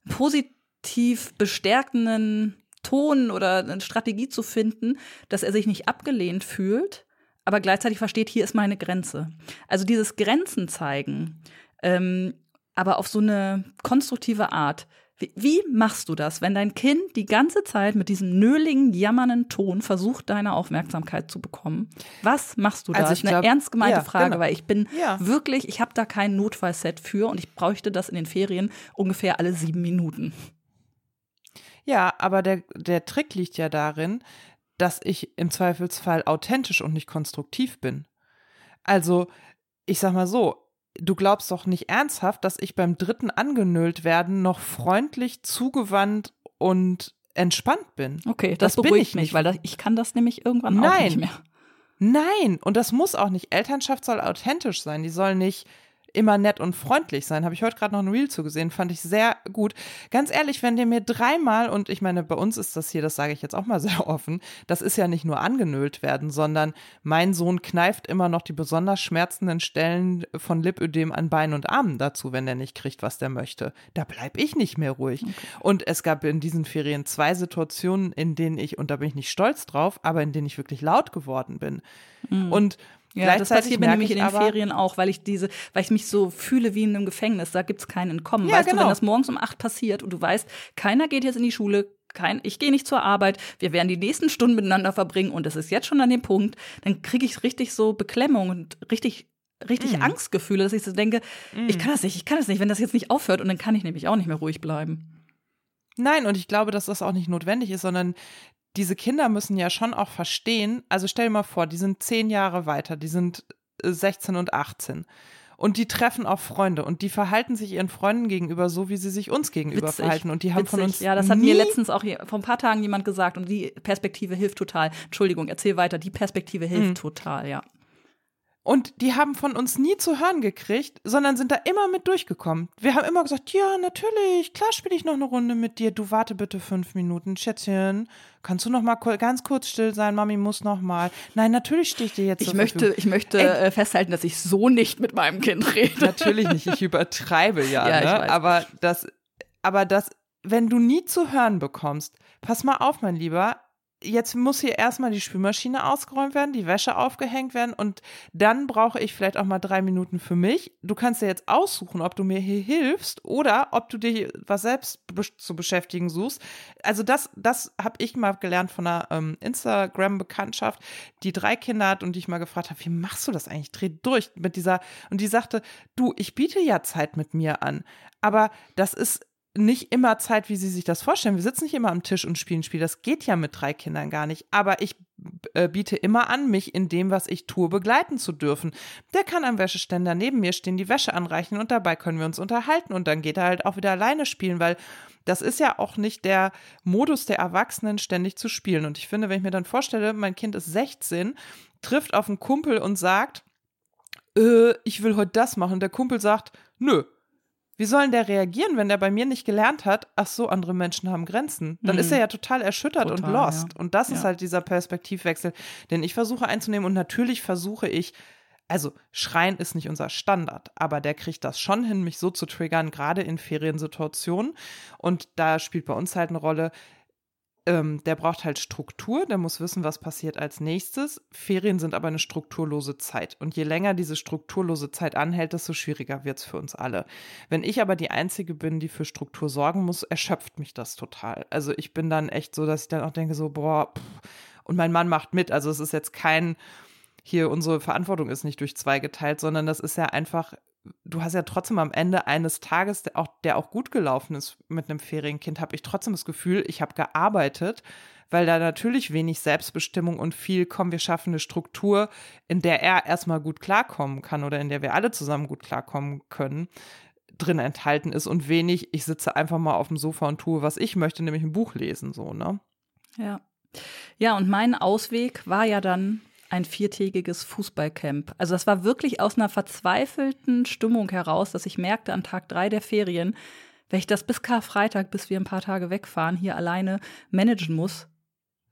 B: positiv bestärkenden Ton oder eine Strategie zu finden, dass er sich nicht abgelehnt fühlt, aber gleichzeitig versteht, hier ist meine Grenze. Also dieses Grenzen zeigen, ähm, aber auf so eine konstruktive Art. Wie, wie, machst du das, wenn dein Kind die ganze Zeit mit diesem nöligen, jammernden Ton versucht, deine Aufmerksamkeit zu bekommen? Was machst du da? Also das ist eine glaub, ernst gemeinte ja, Frage, genau. weil ich bin ja. wirklich, ich habe da kein Notfallset für und ich bräuchte das in den Ferien ungefähr alle sieben Minuten.
A: Ja, aber der, der Trick liegt ja darin, dass ich im Zweifelsfall authentisch und nicht konstruktiv bin. Also, ich sag mal so, du glaubst doch nicht ernsthaft, dass ich beim dritten angenölt werden noch freundlich, zugewandt und entspannt bin.
B: Okay, das, das beruhigt mich, nicht. weil das, ich kann das nämlich irgendwann Nein. auch nicht mehr.
A: Nein, und das muss auch nicht. Elternschaft soll authentisch sein. Die soll nicht immer nett und freundlich sein. Habe ich heute gerade noch ein Reel zugesehen, fand ich sehr gut. Ganz ehrlich, wenn der mir dreimal, und ich meine, bei uns ist das hier, das sage ich jetzt auch mal sehr offen, das ist ja nicht nur angenölt werden, sondern mein Sohn kneift immer noch die besonders schmerzenden Stellen von Lipödem an Beinen und Armen dazu, wenn er nicht kriegt, was der möchte. Da bleibe ich nicht mehr ruhig. Okay. Und es gab in diesen Ferien zwei Situationen, in denen ich, und da bin ich nicht stolz drauf, aber in denen ich wirklich laut geworden bin. Mhm. Und
B: ja, das passiert mir nämlich in den Ferien auch, weil ich diese, weil ich mich so fühle wie in einem Gefängnis. Da gibt's kein Entkommen. Ja, weißt genau. du, wenn das morgens um acht passiert und du weißt, keiner geht jetzt in die Schule, kein, ich gehe nicht zur Arbeit, wir werden die nächsten Stunden miteinander verbringen und es ist jetzt schon an dem Punkt, dann kriege ich richtig so Beklemmung und richtig richtig mm. Angstgefühle, dass ich so denke, mm. ich kann das nicht, ich kann das nicht, wenn das jetzt nicht aufhört und dann kann ich nämlich auch nicht mehr ruhig bleiben.
A: Nein, und ich glaube, dass das auch nicht notwendig ist, sondern diese Kinder müssen ja schon auch verstehen, also stell dir mal vor, die sind zehn Jahre weiter, die sind 16 äh, und 18. Und die treffen auch Freunde und die verhalten sich ihren Freunden gegenüber so, wie sie sich uns gegenüber witzig, verhalten. Und die haben witzig. von uns.
B: Ja, das hat mir letztens auch hier, vor ein paar Tagen jemand gesagt und die Perspektive hilft total. Entschuldigung, erzähl weiter. Die Perspektive hilft mhm. total, ja.
A: Und die haben von uns nie zu hören gekriegt, sondern sind da immer mit durchgekommen. Wir haben immer gesagt, ja, natürlich, klar spiele ich noch eine Runde mit dir. Du warte bitte fünf Minuten, Schätzchen. Kannst du noch mal ganz kurz still sein? Mami muss noch mal. Nein, natürlich stehe ich dir jetzt.
B: Ich möchte, ich möchte Ey, äh, festhalten, dass ich so nicht mit meinem Kind rede.
A: Natürlich nicht. Ich übertreibe ja, ja ne? aber das, aber das, wenn du nie zu hören bekommst, pass mal auf, mein Lieber jetzt muss hier erstmal die Spülmaschine ausgeräumt werden, die Wäsche aufgehängt werden und dann brauche ich vielleicht auch mal drei Minuten für mich. Du kannst dir jetzt aussuchen, ob du mir hier hilfst oder ob du dir was selbst zu beschäftigen suchst. Also das, das habe ich mal gelernt von einer ähm, Instagram-Bekanntschaft, die drei Kinder hat und die ich mal gefragt habe, wie machst du das eigentlich? Dreh durch mit dieser und die sagte, du, ich biete ja Zeit mit mir an, aber das ist nicht immer Zeit, wie Sie sich das vorstellen. Wir sitzen nicht immer am Tisch und spielen Spiel. Das geht ja mit drei Kindern gar nicht. Aber ich äh, biete immer an, mich in dem, was ich tue, begleiten zu dürfen. Der kann am Wäscheständer neben mir stehen, die Wäsche anreichen und dabei können wir uns unterhalten und dann geht er halt auch wieder alleine spielen, weil das ist ja auch nicht der Modus der Erwachsenen, ständig zu spielen. Und ich finde, wenn ich mir dann vorstelle, mein Kind ist 16, trifft auf einen Kumpel und sagt, äh, ich will heute das machen. Und der Kumpel sagt, nö, wie soll denn der reagieren, wenn der bei mir nicht gelernt hat, ach so, andere Menschen haben Grenzen? Dann mhm. ist er ja total erschüttert total, und lost. Ja. Und das ja. ist halt dieser Perspektivwechsel, den ich versuche einzunehmen. Und natürlich versuche ich, also Schreien ist nicht unser Standard, aber der kriegt das schon hin, mich so zu triggern, gerade in Feriensituationen. Und da spielt bei uns halt eine Rolle, ähm, der braucht halt Struktur, der muss wissen, was passiert als nächstes. Ferien sind aber eine strukturlose Zeit. Und je länger diese strukturlose Zeit anhält, desto schwieriger wird es für uns alle. Wenn ich aber die Einzige bin, die für Struktur sorgen muss, erschöpft mich das total. Also ich bin dann echt so, dass ich dann auch denke, so, boah, pff. und mein Mann macht mit. Also es ist jetzt kein, hier unsere Verantwortung ist nicht durch zwei geteilt, sondern das ist ja einfach du hast ja trotzdem am Ende eines Tages, der auch, der auch gut gelaufen ist mit einem Ferienkind, habe ich trotzdem das Gefühl, ich habe gearbeitet, weil da natürlich wenig Selbstbestimmung und viel, komm, wir schaffen eine Struktur, in der er erstmal gut klarkommen kann oder in der wir alle zusammen gut klarkommen können, drin enthalten ist und wenig, ich sitze einfach mal auf dem Sofa und tue, was ich möchte, nämlich ein Buch lesen, so, ne?
B: Ja. Ja, und mein Ausweg war ja dann ein viertägiges Fußballcamp. Also das war wirklich aus einer verzweifelten Stimmung heraus, dass ich merkte an Tag drei der Ferien, wenn ich das bis Karfreitag, bis wir ein paar Tage wegfahren, hier alleine managen muss,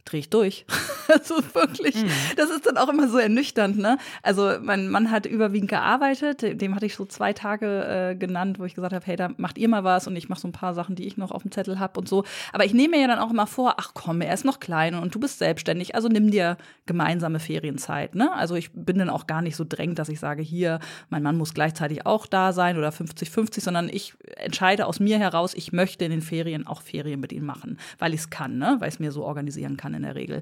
B: drehe ich durch. also wirklich, mhm. das ist dann auch immer so ernüchternd, ne? Also mein Mann hat überwiegend gearbeitet, dem hatte ich so zwei Tage äh, genannt, wo ich gesagt habe, hey, da macht ihr mal was und ich mache so ein paar Sachen, die ich noch auf dem Zettel habe und so. Aber ich nehme mir ja dann auch immer vor, ach komm, er ist noch klein und du bist selbstständig, also nimm dir gemeinsame Ferienzeit, ne? Also ich bin dann auch gar nicht so drängt, dass ich sage, hier, mein Mann muss gleichzeitig auch da sein oder 50-50, sondern ich entscheide aus mir heraus, ich möchte in den Ferien auch Ferien mit ihm machen, weil ich es kann, ne? Weil ich es mir so organisieren kann in der Regel.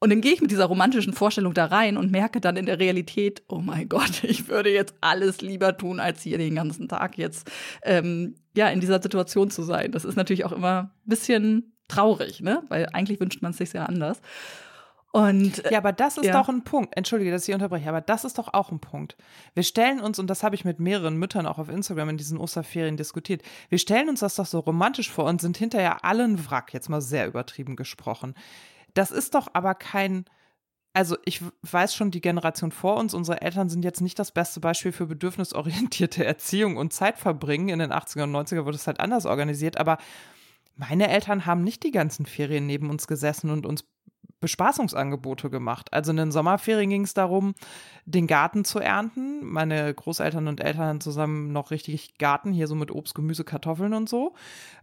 B: Und dann gehe ich mit dieser romantischen Vorstellung da rein und merke dann in der Realität, oh mein Gott, ich würde jetzt alles lieber tun, als hier den ganzen Tag jetzt ähm, ja in dieser Situation zu sein. Das ist natürlich auch immer ein bisschen traurig, ne? Weil eigentlich wünscht man es sich sehr anders. Und,
A: ja, aber das ist ja. doch ein Punkt. Entschuldige, dass ich unterbreche, aber das ist doch auch ein Punkt. Wir stellen uns, und das habe ich mit mehreren Müttern auch auf Instagram in diesen Osterferien diskutiert, wir stellen uns das doch so romantisch vor und sind hinterher allen Wrack, jetzt mal sehr übertrieben gesprochen. Das ist doch aber kein, also ich weiß schon, die Generation vor uns, unsere Eltern sind jetzt nicht das beste Beispiel für bedürfnisorientierte Erziehung und Zeitverbringen. In den 80er und 90er wurde es halt anders organisiert, aber meine Eltern haben nicht die ganzen Ferien neben uns gesessen und uns Bespaßungsangebote gemacht. Also in den Sommerferien ging es darum, den Garten zu ernten. Meine Großeltern und Eltern zusammen noch richtig Garten, hier so mit Obst, Gemüse, Kartoffeln und so.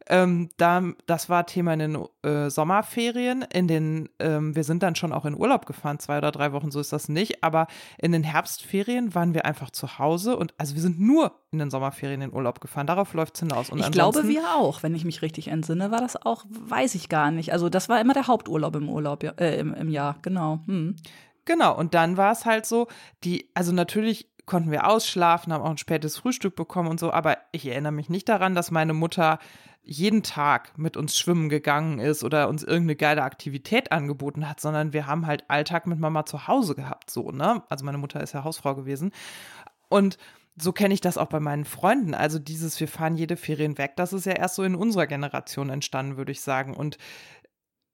A: Ähm, da, das war Thema in den äh, Sommerferien. In den, ähm, wir sind dann schon auch in Urlaub gefahren, zwei oder drei Wochen, so ist das nicht. Aber in den Herbstferien waren wir einfach zu Hause und also wir sind nur in den Sommerferien in Urlaub gefahren. Darauf läuft es hinaus.
B: Und ich glaube, wir auch, wenn ich mich richtig entsinne, war das auch, weiß ich gar nicht. Also das war immer der Haupturlaub im Urlaub, äh, im, im Jahr, genau. Hm.
A: Genau, und dann war es halt so, die, also natürlich konnten wir ausschlafen, haben auch ein spätes Frühstück bekommen und so, aber ich erinnere mich nicht daran, dass meine Mutter jeden Tag mit uns schwimmen gegangen ist oder uns irgendeine geile Aktivität angeboten hat, sondern wir haben halt Alltag mit Mama zu Hause gehabt, so, ne? Also meine Mutter ist ja Hausfrau gewesen. Und so kenne ich das auch bei meinen Freunden. Also dieses, wir fahren jede Ferien weg, das ist ja erst so in unserer Generation entstanden, würde ich sagen. Und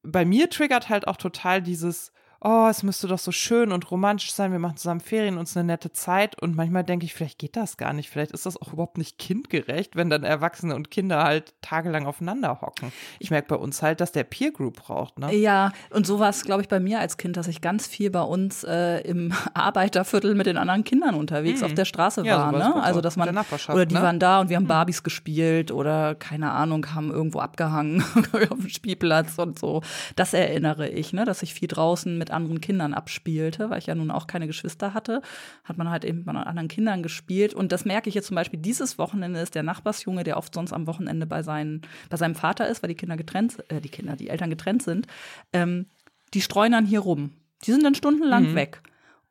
A: bei mir triggert halt auch total dieses, oh, es müsste doch so schön und romantisch sein, wir machen zusammen Ferien, uns eine nette Zeit. Und manchmal denke ich, vielleicht geht das gar nicht. Vielleicht ist das auch überhaupt nicht kindgerecht, wenn dann Erwachsene und Kinder halt tagelang aufeinander hocken. Ich merke bei uns halt, dass der Peer Group braucht. Ne?
B: Ja, und so war es, glaube ich, bei mir als Kind, dass ich ganz viel bei uns äh, im Arbeiterviertel mit den anderen Kindern unterwegs hm. auf der Straße ja, war. Ne? Also, dass man, oder die ne? waren da und wir haben hm. Barbies gespielt oder keine Ahnung, haben irgendwo abgehangen auf dem Spielplatz und so. Das erinnere ich, ne? dass ich viel draußen mit anderen Kindern abspielte, weil ich ja nun auch keine Geschwister hatte, hat man halt eben mit anderen Kindern gespielt. Und das merke ich jetzt zum Beispiel dieses Wochenende ist der Nachbarsjunge, der oft sonst am Wochenende bei, seinen, bei seinem Vater ist, weil die Kinder getrennt, äh, die Kinder, die Eltern getrennt sind, ähm, die streuen dann hier rum. Die sind dann stundenlang mhm. weg.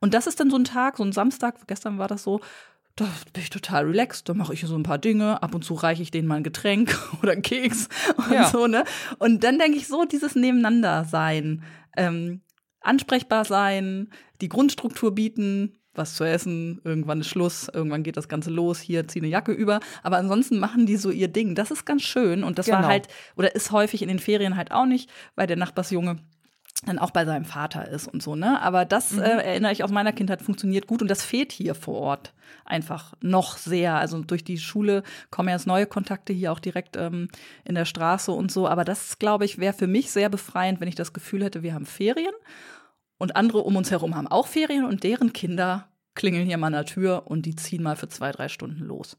B: Und das ist dann so ein Tag, so ein Samstag, gestern war das so, da bin ich total relaxed, da mache ich so ein paar Dinge, ab und zu reiche ich denen mal ein Getränk oder einen Keks und ja. so, ne? Und dann denke ich so, dieses Nebeneinander-Sein, ähm, ansprechbar sein, die Grundstruktur bieten, was zu essen, irgendwann ist Schluss, irgendwann geht das Ganze los, hier zieh eine Jacke über. Aber ansonsten machen die so ihr Ding. Das ist ganz schön. Und das genau. war halt, oder ist häufig in den Ferien halt auch nicht, weil der Nachbarsjunge dann auch bei seinem Vater ist und so, ne? Aber das mhm. äh, erinnere ich aus meiner Kindheit funktioniert gut und das fehlt hier vor Ort einfach noch sehr. Also durch die Schule kommen jetzt neue Kontakte hier auch direkt ähm, in der Straße und so. Aber das, glaube ich, wäre für mich sehr befreiend, wenn ich das Gefühl hätte, wir haben Ferien und andere um uns herum haben auch Ferien und deren Kinder klingeln hier mal an der Tür und die ziehen mal für zwei, drei Stunden los.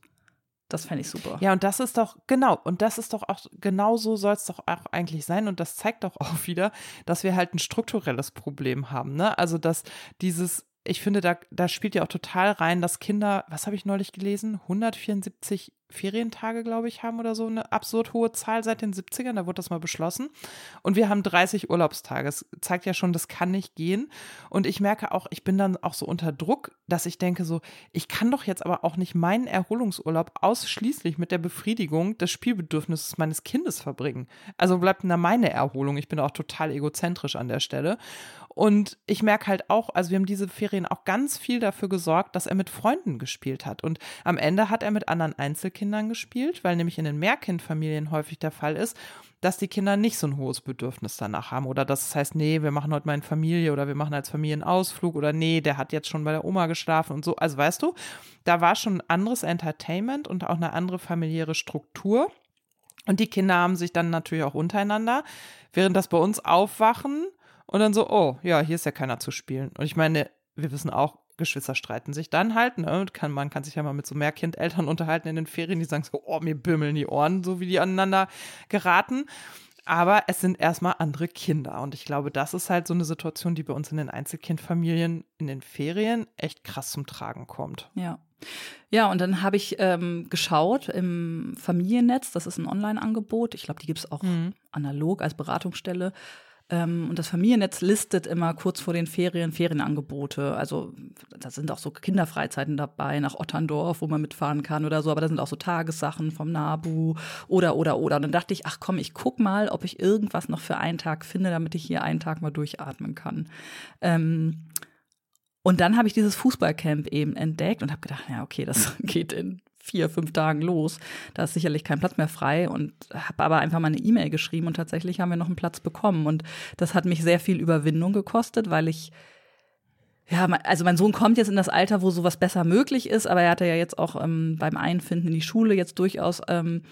B: Das fände ich super.
A: Ja, und das ist doch, genau, und das ist doch auch, genau so soll es doch auch eigentlich sein. Und das zeigt doch auch wieder, dass wir halt ein strukturelles Problem haben. Ne? Also, dass dieses, ich finde, da, da spielt ja auch total rein, dass Kinder, was habe ich neulich gelesen? 174 Ferientage, glaube ich, haben oder so eine absurd hohe Zahl seit den 70ern. Da wurde das mal beschlossen. Und wir haben 30 Urlaubstage. Das zeigt ja schon, das kann nicht gehen. Und ich merke auch, ich bin dann auch so unter Druck, dass ich denke so, ich kann doch jetzt aber auch nicht meinen Erholungsurlaub ausschließlich mit der Befriedigung des Spielbedürfnisses meines Kindes verbringen. Also bleibt da meine Erholung. Ich bin auch total egozentrisch an der Stelle. Und ich merke halt auch, also wir haben diese Ferien auch ganz viel dafür gesorgt, dass er mit Freunden gespielt hat. Und am Ende hat er mit anderen Einzelkindern gespielt, weil nämlich in den Mehrkindfamilien häufig der Fall ist, dass die Kinder nicht so ein hohes Bedürfnis danach haben oder dass es heißt, nee, wir machen heute mal in Familie oder wir machen als Familienausflug oder nee, der hat jetzt schon bei der Oma geschlafen und so. Also weißt du, da war schon ein anderes Entertainment und auch eine andere familiäre Struktur. Und die Kinder haben sich dann natürlich auch untereinander, während das bei uns aufwachen und dann so, oh, ja, hier ist ja keiner zu spielen. Und ich meine, wir wissen auch, Geschwister streiten sich dann halt, ne? Kann, man kann sich ja mal mit so Mehrkindeltern unterhalten in den Ferien, die sagen so, oh, mir bimmeln die Ohren, so wie die aneinander geraten. Aber es sind erstmal andere Kinder. Und ich glaube, das ist halt so eine Situation, die bei uns in den Einzelkindfamilien in den Ferien echt krass zum Tragen kommt.
B: Ja. Ja, und dann habe ich ähm, geschaut im Familiennetz, das ist ein Online-Angebot. Ich glaube, die gibt es auch mhm. analog als Beratungsstelle. Ähm, und das Familiennetz listet immer kurz vor den Ferien Ferienangebote. Also da sind auch so Kinderfreizeiten dabei nach Otterndorf, wo man mitfahren kann oder so. Aber da sind auch so Tagessachen vom Nabu oder, oder, oder. Und dann dachte ich, ach komm, ich guck mal, ob ich irgendwas noch für einen Tag finde, damit ich hier einen Tag mal durchatmen kann. Ähm, und dann habe ich dieses Fußballcamp eben entdeckt und habe gedacht, ja, okay, das geht in vier, fünf Tagen los. Da ist sicherlich kein Platz mehr frei und habe aber einfach mal eine E-Mail geschrieben und tatsächlich haben wir noch einen Platz bekommen. Und das hat mich sehr viel Überwindung gekostet, weil ich ja, also mein Sohn kommt jetzt in das Alter, wo sowas besser möglich ist, aber er hatte ja jetzt auch ähm, beim Einfinden in die Schule jetzt durchaus ähm,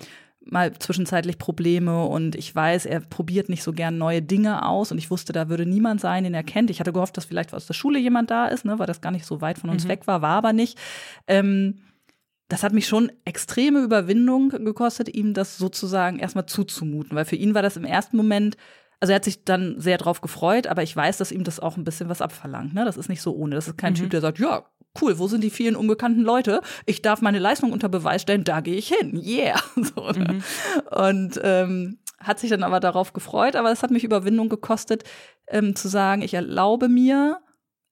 B: mal zwischenzeitlich Probleme und ich weiß, er probiert nicht so gern neue Dinge aus und ich wusste, da würde niemand sein, den er kennt. Ich hatte gehofft, dass vielleicht aus der Schule jemand da ist, ne, weil das gar nicht so weit von uns mhm. weg war, war aber nicht. Ähm, das hat mich schon extreme Überwindung gekostet, ihm das sozusagen erstmal zuzumuten, weil für ihn war das im ersten Moment, also er hat sich dann sehr drauf gefreut, aber ich weiß, dass ihm das auch ein bisschen was abverlangt. Ne? Das ist nicht so ohne. Das ist kein mhm. Typ, der sagt, ja, cool, wo sind die vielen unbekannten Leute? Ich darf meine Leistung unter Beweis stellen, da gehe ich hin. Yeah. So, ne? mhm. Und ähm, hat sich dann aber darauf gefreut, aber es hat mich Überwindung gekostet, ähm, zu sagen, ich erlaube mir,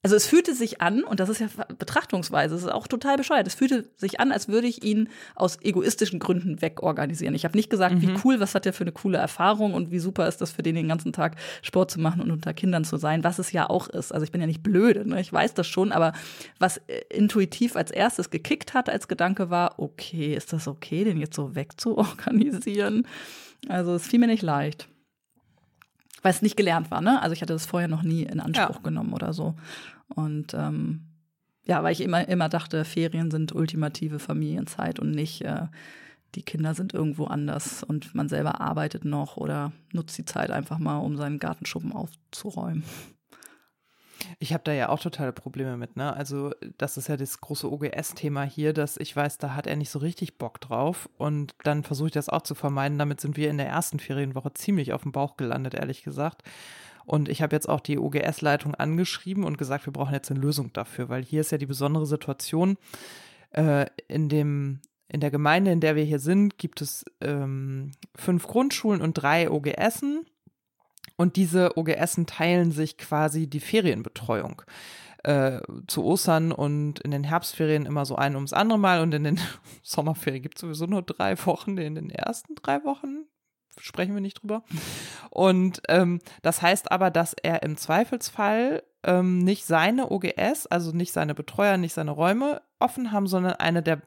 B: also es fühlte sich an, und das ist ja Betrachtungsweise, es ist auch total bescheuert, es fühlte sich an, als würde ich ihn aus egoistischen Gründen wegorganisieren. Ich habe nicht gesagt, mhm. wie cool, was hat er für eine coole Erfahrung und wie super ist das für den den ganzen Tag Sport zu machen und unter Kindern zu sein, was es ja auch ist. Also ich bin ja nicht blöde, ne? ich weiß das schon, aber was äh, intuitiv als erstes gekickt hat als Gedanke war, okay, ist das okay, den jetzt so wegzuorganisieren? Also es fiel mir nicht leicht weil es nicht gelernt war, ne? Also ich hatte das vorher noch nie in Anspruch ja. genommen oder so. Und ähm, ja, weil ich immer, immer dachte, Ferien sind ultimative Familienzeit und nicht, äh, die Kinder sind irgendwo anders und man selber arbeitet noch oder nutzt die Zeit einfach mal, um seinen Gartenschuppen aufzuräumen.
A: Ich habe da ja auch totale Probleme mit, ne? Also, das ist ja das große OGS-Thema hier, dass ich weiß, da hat er nicht so richtig Bock drauf. Und dann versuche ich das auch zu vermeiden. Damit sind wir in der ersten Ferienwoche ziemlich auf dem Bauch gelandet, ehrlich gesagt. Und ich habe jetzt auch die OGS-Leitung angeschrieben und gesagt, wir brauchen jetzt eine Lösung dafür, weil hier ist ja die besondere Situation. Äh, in dem in der Gemeinde, in der wir hier sind, gibt es ähm, fünf Grundschulen und drei OGSen. Und diese OGSen teilen sich quasi die Ferienbetreuung. Äh, zu Ostern und in den Herbstferien immer so ein ums andere Mal und in den Sommerferien gibt es sowieso nur drei Wochen. In den ersten drei Wochen sprechen wir nicht drüber. Und ähm, das heißt aber, dass er im Zweifelsfall ähm, nicht seine OGS, also nicht seine Betreuer, nicht seine Räume offen haben, sondern eine der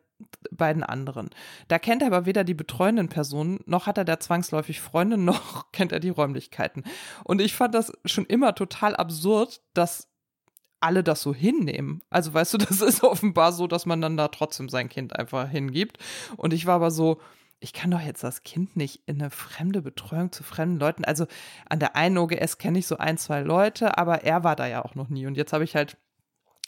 A: beiden anderen. Da kennt er aber weder die betreuenden Personen, noch hat er da zwangsläufig Freunde, noch kennt er die Räumlichkeiten. Und ich fand das schon immer total absurd, dass alle das so hinnehmen. Also weißt du, das ist offenbar so, dass man dann da trotzdem sein Kind einfach hingibt. Und ich war aber so, ich kann doch jetzt das Kind nicht in eine fremde Betreuung zu fremden Leuten. Also an der einen OGS kenne ich so ein, zwei Leute, aber er war da ja auch noch nie. Und jetzt habe ich halt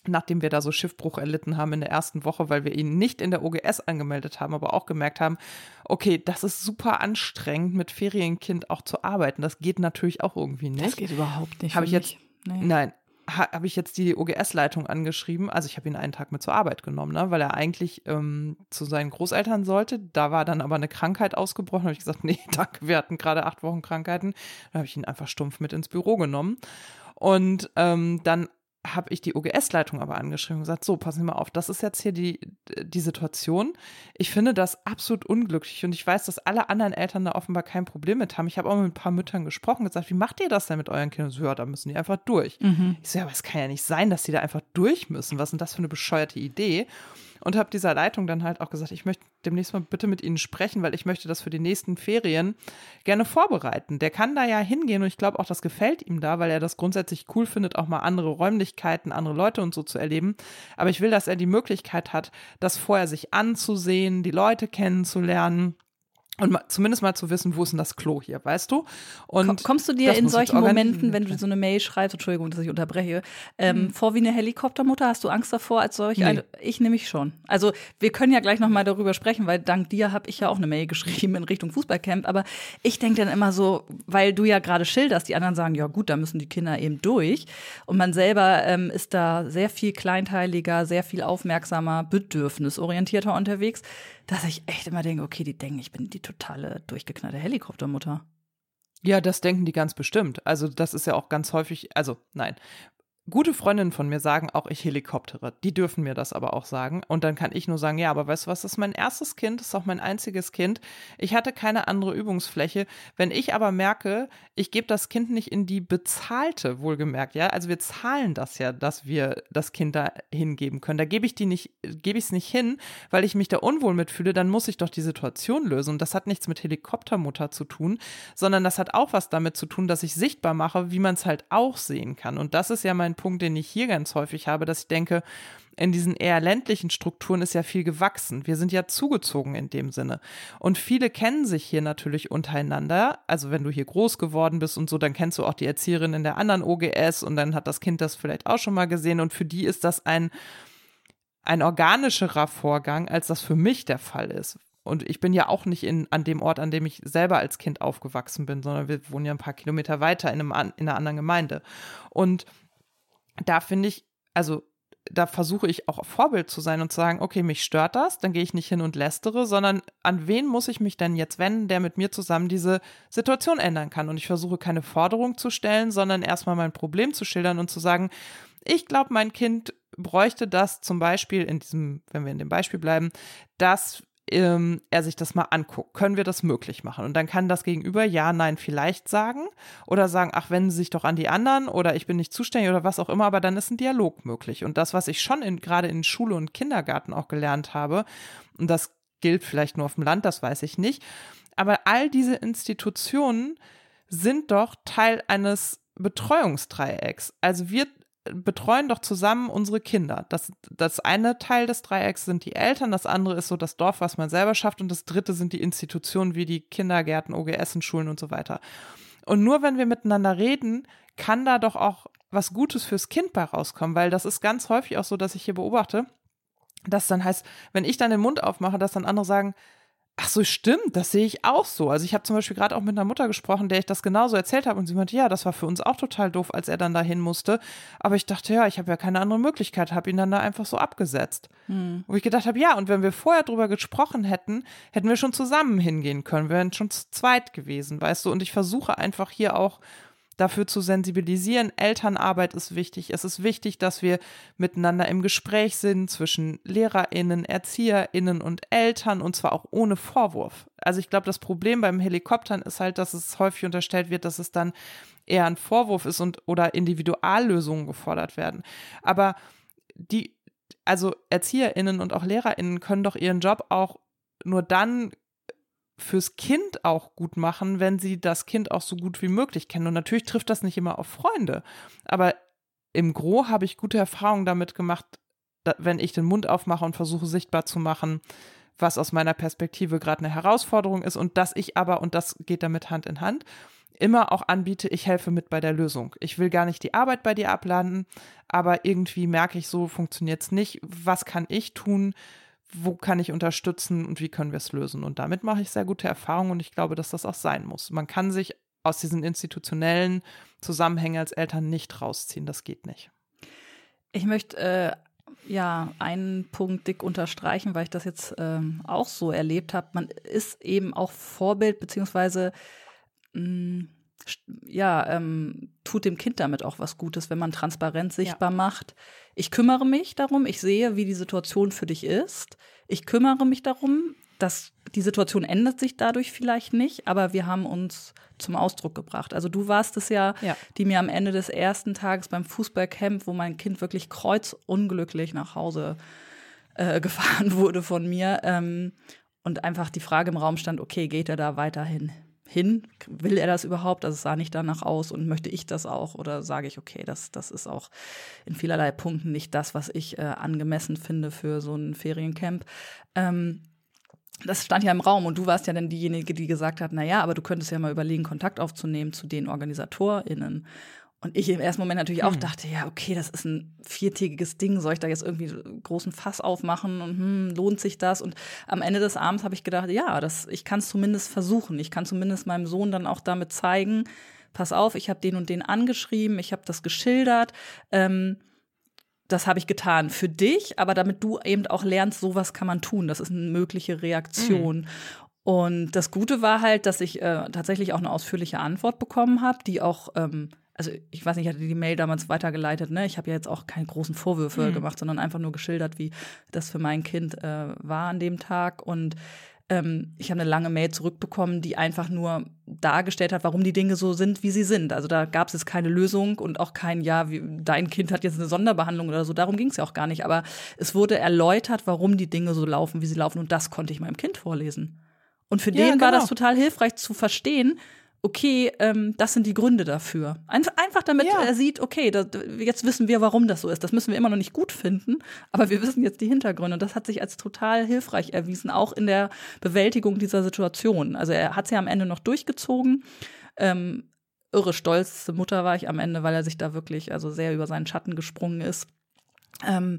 A: nachdem wir da so Schiffbruch erlitten haben in der ersten Woche, weil wir ihn nicht in der OGS angemeldet haben, aber auch gemerkt haben, okay, das ist super anstrengend, mit Ferienkind auch zu arbeiten. Das geht natürlich auch irgendwie nicht. Das
B: geht überhaupt nicht.
A: Habe ich jetzt, nee. nein, habe ich jetzt die OGS-Leitung angeschrieben. Also ich habe ihn einen Tag mit zur Arbeit genommen, ne, weil er eigentlich ähm, zu seinen Großeltern sollte. Da war dann aber eine Krankheit ausgebrochen. Da habe ich gesagt, nee, danke, wir hatten gerade acht Wochen Krankheiten. Dann habe ich ihn einfach stumpf mit ins Büro genommen. Und ähm, dann habe ich die OGS-Leitung aber angeschrieben und gesagt, so, passen Sie mal auf, das ist jetzt hier die, die Situation. Ich finde das absolut unglücklich und ich weiß, dass alle anderen Eltern da offenbar kein Problem mit haben. Ich habe auch mit ein paar Müttern gesprochen und gesagt, wie macht ihr das denn mit euren Kindern? So, ja, da müssen die einfach durch. Mhm. Ich so, ja, aber es kann ja nicht sein, dass die da einfach durch müssen. Was ist denn das für eine bescheuerte Idee? Und habe dieser Leitung dann halt auch gesagt, ich möchte demnächst mal bitte mit Ihnen sprechen, weil ich möchte das für die nächsten Ferien gerne vorbereiten. Der kann da ja hingehen und ich glaube auch, das gefällt ihm da, weil er das grundsätzlich cool findet, auch mal andere Räumlichkeiten, andere Leute und so zu erleben. Aber ich will, dass er die Möglichkeit hat, das vorher sich anzusehen, die Leute kennenzulernen und mal, zumindest mal zu wissen, wo ist denn das Klo hier, weißt du?
B: Und Kommst du dir in solchen Momenten, wenn du so eine Mail schreibst, Entschuldigung, dass ich unterbreche, ähm, mhm. vor wie eine Helikoptermutter? Hast du Angst davor als solch? Nee. Eine, ich nämlich schon. Also wir können ja gleich nochmal darüber sprechen, weil dank dir habe ich ja auch eine Mail geschrieben in Richtung Fußballcamp. Aber ich denke dann immer so, weil du ja gerade schilderst, die anderen sagen, ja gut, da müssen die Kinder eben durch. Und man selber ähm, ist da sehr viel kleinteiliger, sehr viel aufmerksamer, bedürfnisorientierter unterwegs dass ich echt immer denke, okay, die denken, ich bin die totale durchgeknallte Helikoptermutter.
A: Ja, das denken die ganz bestimmt. Also das ist ja auch ganz häufig, also nein, Gute Freundinnen von mir sagen auch, ich helikoptere. Die dürfen mir das aber auch sagen. Und dann kann ich nur sagen, ja, aber weißt du was, das ist mein erstes Kind, das ist auch mein einziges Kind. Ich hatte keine andere Übungsfläche. Wenn ich aber merke, ich gebe das Kind nicht in die bezahlte, wohlgemerkt, ja, also wir zahlen das ja, dass wir das Kind da hingeben können. Da gebe ich die nicht, gebe ich es nicht hin, weil ich mich da unwohl mitfühle, dann muss ich doch die Situation lösen. Und das hat nichts mit Helikoptermutter zu tun, sondern das hat auch was damit zu tun, dass ich sichtbar mache, wie man es halt auch sehen kann. Und das ist ja mein ein Punkt, den ich hier ganz häufig habe, dass ich denke, in diesen eher ländlichen Strukturen ist ja viel gewachsen. Wir sind ja zugezogen in dem Sinne. Und viele kennen sich hier natürlich untereinander. Also wenn du hier groß geworden bist und so, dann kennst du auch die Erzieherin in der anderen OGS und dann hat das Kind das vielleicht auch schon mal gesehen. Und für die ist das ein, ein organischerer Vorgang, als das für mich der Fall ist. Und ich bin ja auch nicht in, an dem Ort, an dem ich selber als Kind aufgewachsen bin, sondern wir wohnen ja ein paar Kilometer weiter in, einem, in einer anderen Gemeinde. Und da finde ich, also da versuche ich auch Vorbild zu sein und zu sagen, okay, mich stört das, dann gehe ich nicht hin und lästere, sondern an wen muss ich mich denn jetzt wenden, der mit mir zusammen diese Situation ändern kann? Und ich versuche keine Forderung zu stellen, sondern erstmal mein Problem zu schildern und zu sagen, ich glaube, mein Kind bräuchte das zum Beispiel in diesem, wenn wir in dem Beispiel bleiben, dass ähm, er sich das mal anguckt. Können wir das möglich machen? Und dann kann das Gegenüber ja, nein, vielleicht sagen oder sagen, ach, wenden Sie sich doch an die anderen oder ich bin nicht zuständig oder was auch immer, aber dann ist ein Dialog möglich. Und das, was ich schon in, gerade in Schule und Kindergarten auch gelernt habe, und das gilt vielleicht nur auf dem Land, das weiß ich nicht, aber all diese Institutionen sind doch Teil eines Betreuungsdreiecks. Also wir betreuen doch zusammen unsere Kinder. Das, das eine Teil des Dreiecks sind die Eltern, das andere ist so das Dorf, was man selber schafft und das dritte sind die Institutionen wie die Kindergärten, OGS und Schulen und so weiter. Und nur wenn wir miteinander reden, kann da doch auch was Gutes fürs Kind bei rauskommen, weil das ist ganz häufig auch so, dass ich hier beobachte, dass dann heißt, wenn ich dann den Mund aufmache, dass dann andere sagen, Ach so, stimmt, das sehe ich auch so. Also ich habe zum Beispiel gerade auch mit einer Mutter gesprochen, der ich das genauso erzählt habe und sie meinte, ja, das war für uns auch total doof, als er dann dahin musste. Aber ich dachte, ja, ich habe ja keine andere Möglichkeit, habe ihn dann da einfach so abgesetzt. Hm. Wo ich gedacht habe, ja, und wenn wir vorher drüber gesprochen hätten, hätten wir schon zusammen hingehen können, wir wären schon zu zweit gewesen, weißt du. Und ich versuche einfach hier auch dafür zu sensibilisieren. Elternarbeit ist wichtig. Es ist wichtig, dass wir miteinander im Gespräch sind zwischen Lehrerinnen, Erzieherinnen und Eltern und zwar auch ohne Vorwurf. Also ich glaube, das Problem beim Helikoptern ist halt, dass es häufig unterstellt wird, dass es dann eher ein Vorwurf ist und oder Individuallösungen gefordert werden. Aber die, also ErzieherInnen und auch LehrerInnen können doch ihren Job auch nur dann fürs Kind auch gut machen, wenn sie das Kind auch so gut wie möglich kennen. Und natürlich trifft das nicht immer auf Freunde. Aber im Gro habe ich gute Erfahrungen damit gemacht, wenn ich den Mund aufmache und versuche sichtbar zu machen, was aus meiner Perspektive gerade eine Herausforderung ist und dass ich aber, und das geht damit Hand in Hand, immer auch anbiete, ich helfe mit bei der Lösung. Ich will gar nicht die Arbeit bei dir abladen, aber irgendwie merke ich, so funktioniert es nicht. Was kann ich tun? Wo kann ich unterstützen und wie können wir es lösen? Und damit mache ich sehr gute Erfahrungen und ich glaube, dass das auch sein muss. Man kann sich aus diesen institutionellen Zusammenhängen als Eltern nicht rausziehen. Das geht nicht.
B: Ich möchte äh, ja einen Punkt dick unterstreichen, weil ich das jetzt ähm, auch so erlebt habe. Man ist eben auch Vorbild, beziehungsweise mh, mm, ja, ähm, tut dem Kind damit auch was Gutes, wenn man transparent sichtbar ja. macht. Ich kümmere mich darum, ich sehe, wie die Situation für dich ist. Ich kümmere mich darum, dass die Situation ändert sich dadurch vielleicht nicht, aber wir haben uns zum Ausdruck gebracht. Also du warst es ja, ja, die mir am Ende des ersten Tages beim Fußballcamp, wo mein Kind wirklich kreuzunglücklich nach Hause äh, gefahren wurde von mir ähm, und einfach die Frage im Raum stand, okay, geht er da weiterhin hin? Will er das überhaupt? Also es sah nicht danach aus und möchte ich das auch? Oder sage ich, okay, das, das ist auch in vielerlei Punkten nicht das, was ich äh, angemessen finde für so ein Feriencamp. Ähm, das stand ja im Raum und du warst ja dann diejenige, die gesagt hat, na ja, aber du könntest ja mal überlegen, Kontakt aufzunehmen zu den OrganisatorInnen. Und ich im ersten Moment natürlich auch hm. dachte, ja, okay, das ist ein viertägiges Ding, soll ich da jetzt irgendwie großen Fass aufmachen und hm, lohnt sich das? Und am Ende des Abends habe ich gedacht, ja, das, ich kann es zumindest versuchen. Ich kann zumindest meinem Sohn dann auch damit zeigen, pass auf, ich habe den und den angeschrieben, ich habe das geschildert. Ähm, das habe ich getan für dich, aber damit du eben auch lernst, sowas kann man tun. Das ist eine mögliche Reaktion. Mhm. Und das Gute war halt, dass ich äh, tatsächlich auch eine ausführliche Antwort bekommen habe, die auch, ähm, also ich weiß nicht, ich hatte die Mail damals weitergeleitet, ne? Ich habe ja jetzt auch keine großen Vorwürfe mhm. gemacht, sondern einfach nur geschildert, wie das für mein Kind äh, war an dem Tag. Und ähm, ich habe eine lange Mail zurückbekommen, die einfach nur dargestellt hat, warum die Dinge so sind, wie sie sind. Also da gab es keine Lösung und auch kein, ja, wie, dein Kind hat jetzt eine Sonderbehandlung oder so. Darum ging es ja auch gar nicht. Aber es wurde erläutert, warum die Dinge so laufen, wie sie laufen. Und das konnte ich meinem Kind vorlesen. Und für ja, den genau. war das total hilfreich zu verstehen, okay, ähm, das sind die Gründe dafür. Einfach damit ja. er sieht, okay, das, jetzt wissen wir, warum das so ist. Das müssen wir immer noch nicht gut finden, aber wir wissen jetzt die Hintergründe. Und das hat sich als total hilfreich erwiesen, auch in der Bewältigung dieser Situation. Also er hat sie ja am Ende noch durchgezogen. Ähm, irre stolze Mutter war ich am Ende, weil er sich da wirklich also sehr über seinen Schatten gesprungen ist. Ähm,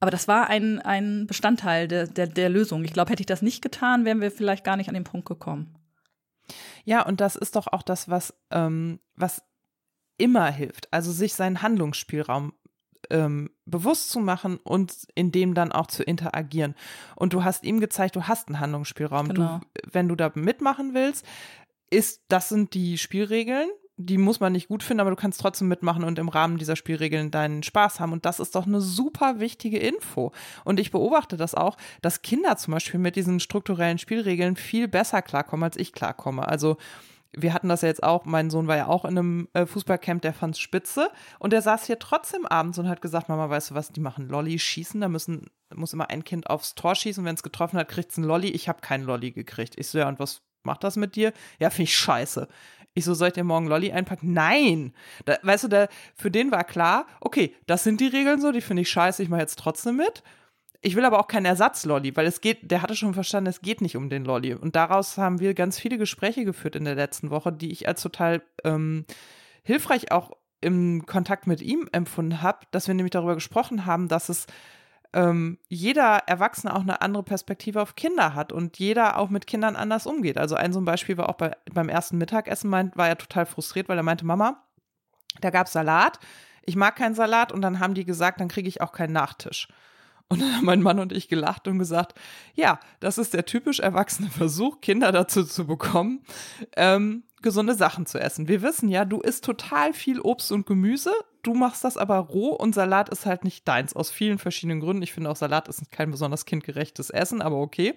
B: aber das war ein, ein Bestandteil der, der, der Lösung. Ich glaube, hätte ich das nicht getan, wären wir vielleicht gar nicht an den Punkt gekommen.
A: Ja, und das ist doch auch das, was, ähm, was immer hilft. Also sich seinen Handlungsspielraum ähm, bewusst zu machen und in dem dann auch zu interagieren. Und du hast ihm gezeigt, du hast einen Handlungsspielraum. Genau. Du, wenn du da mitmachen willst, ist, das sind die Spielregeln die muss man nicht gut finden, aber du kannst trotzdem mitmachen und im Rahmen dieser Spielregeln deinen Spaß haben. Und das ist doch eine super wichtige Info. Und ich beobachte das auch, dass Kinder zum Beispiel mit diesen strukturellen Spielregeln viel besser klarkommen, als ich klarkomme. Also wir hatten das ja jetzt auch, mein Sohn war ja auch in einem äh, Fußballcamp, der fand's spitze und der saß hier trotzdem abends und hat gesagt, Mama, weißt du was, die machen Lolli, schießen, da müssen, muss immer ein Kind aufs Tor schießen, wenn es getroffen hat, kriegt's ein Lolli. Ich habe keinen Lolli gekriegt. Ich so, ja, und was macht das mit dir? Ja, finde ich scheiße. Ich so, soll ich dir morgen Lolli einpacken? Nein! Da, weißt du, da, für den war klar, okay, das sind die Regeln so, die finde ich scheiße, ich mache jetzt trotzdem mit. Ich will aber auch keinen Ersatz-Lolli, weil es geht, der hatte schon verstanden, es geht nicht um den Lolli. Und daraus haben wir ganz viele Gespräche geführt in der letzten Woche, die ich als total ähm, hilfreich auch im Kontakt mit ihm empfunden habe, dass wir nämlich darüber gesprochen haben, dass es ähm, jeder Erwachsene auch eine andere Perspektive auf Kinder hat und jeder auch mit Kindern anders umgeht. Also ein so ein Beispiel war auch bei, beim ersten Mittagessen, meint, war er total frustriert, weil er meinte, Mama, da gab es Salat, ich mag keinen Salat und dann haben die gesagt, dann kriege ich auch keinen Nachtisch. Und dann haben mein Mann und ich gelacht und gesagt, ja, das ist der typisch erwachsene Versuch, Kinder dazu zu bekommen, ähm, gesunde Sachen zu essen. Wir wissen ja, du isst total viel Obst und Gemüse, du machst das aber roh und Salat ist halt nicht deins, aus vielen verschiedenen Gründen. Ich finde auch Salat ist kein besonders kindgerechtes Essen, aber okay.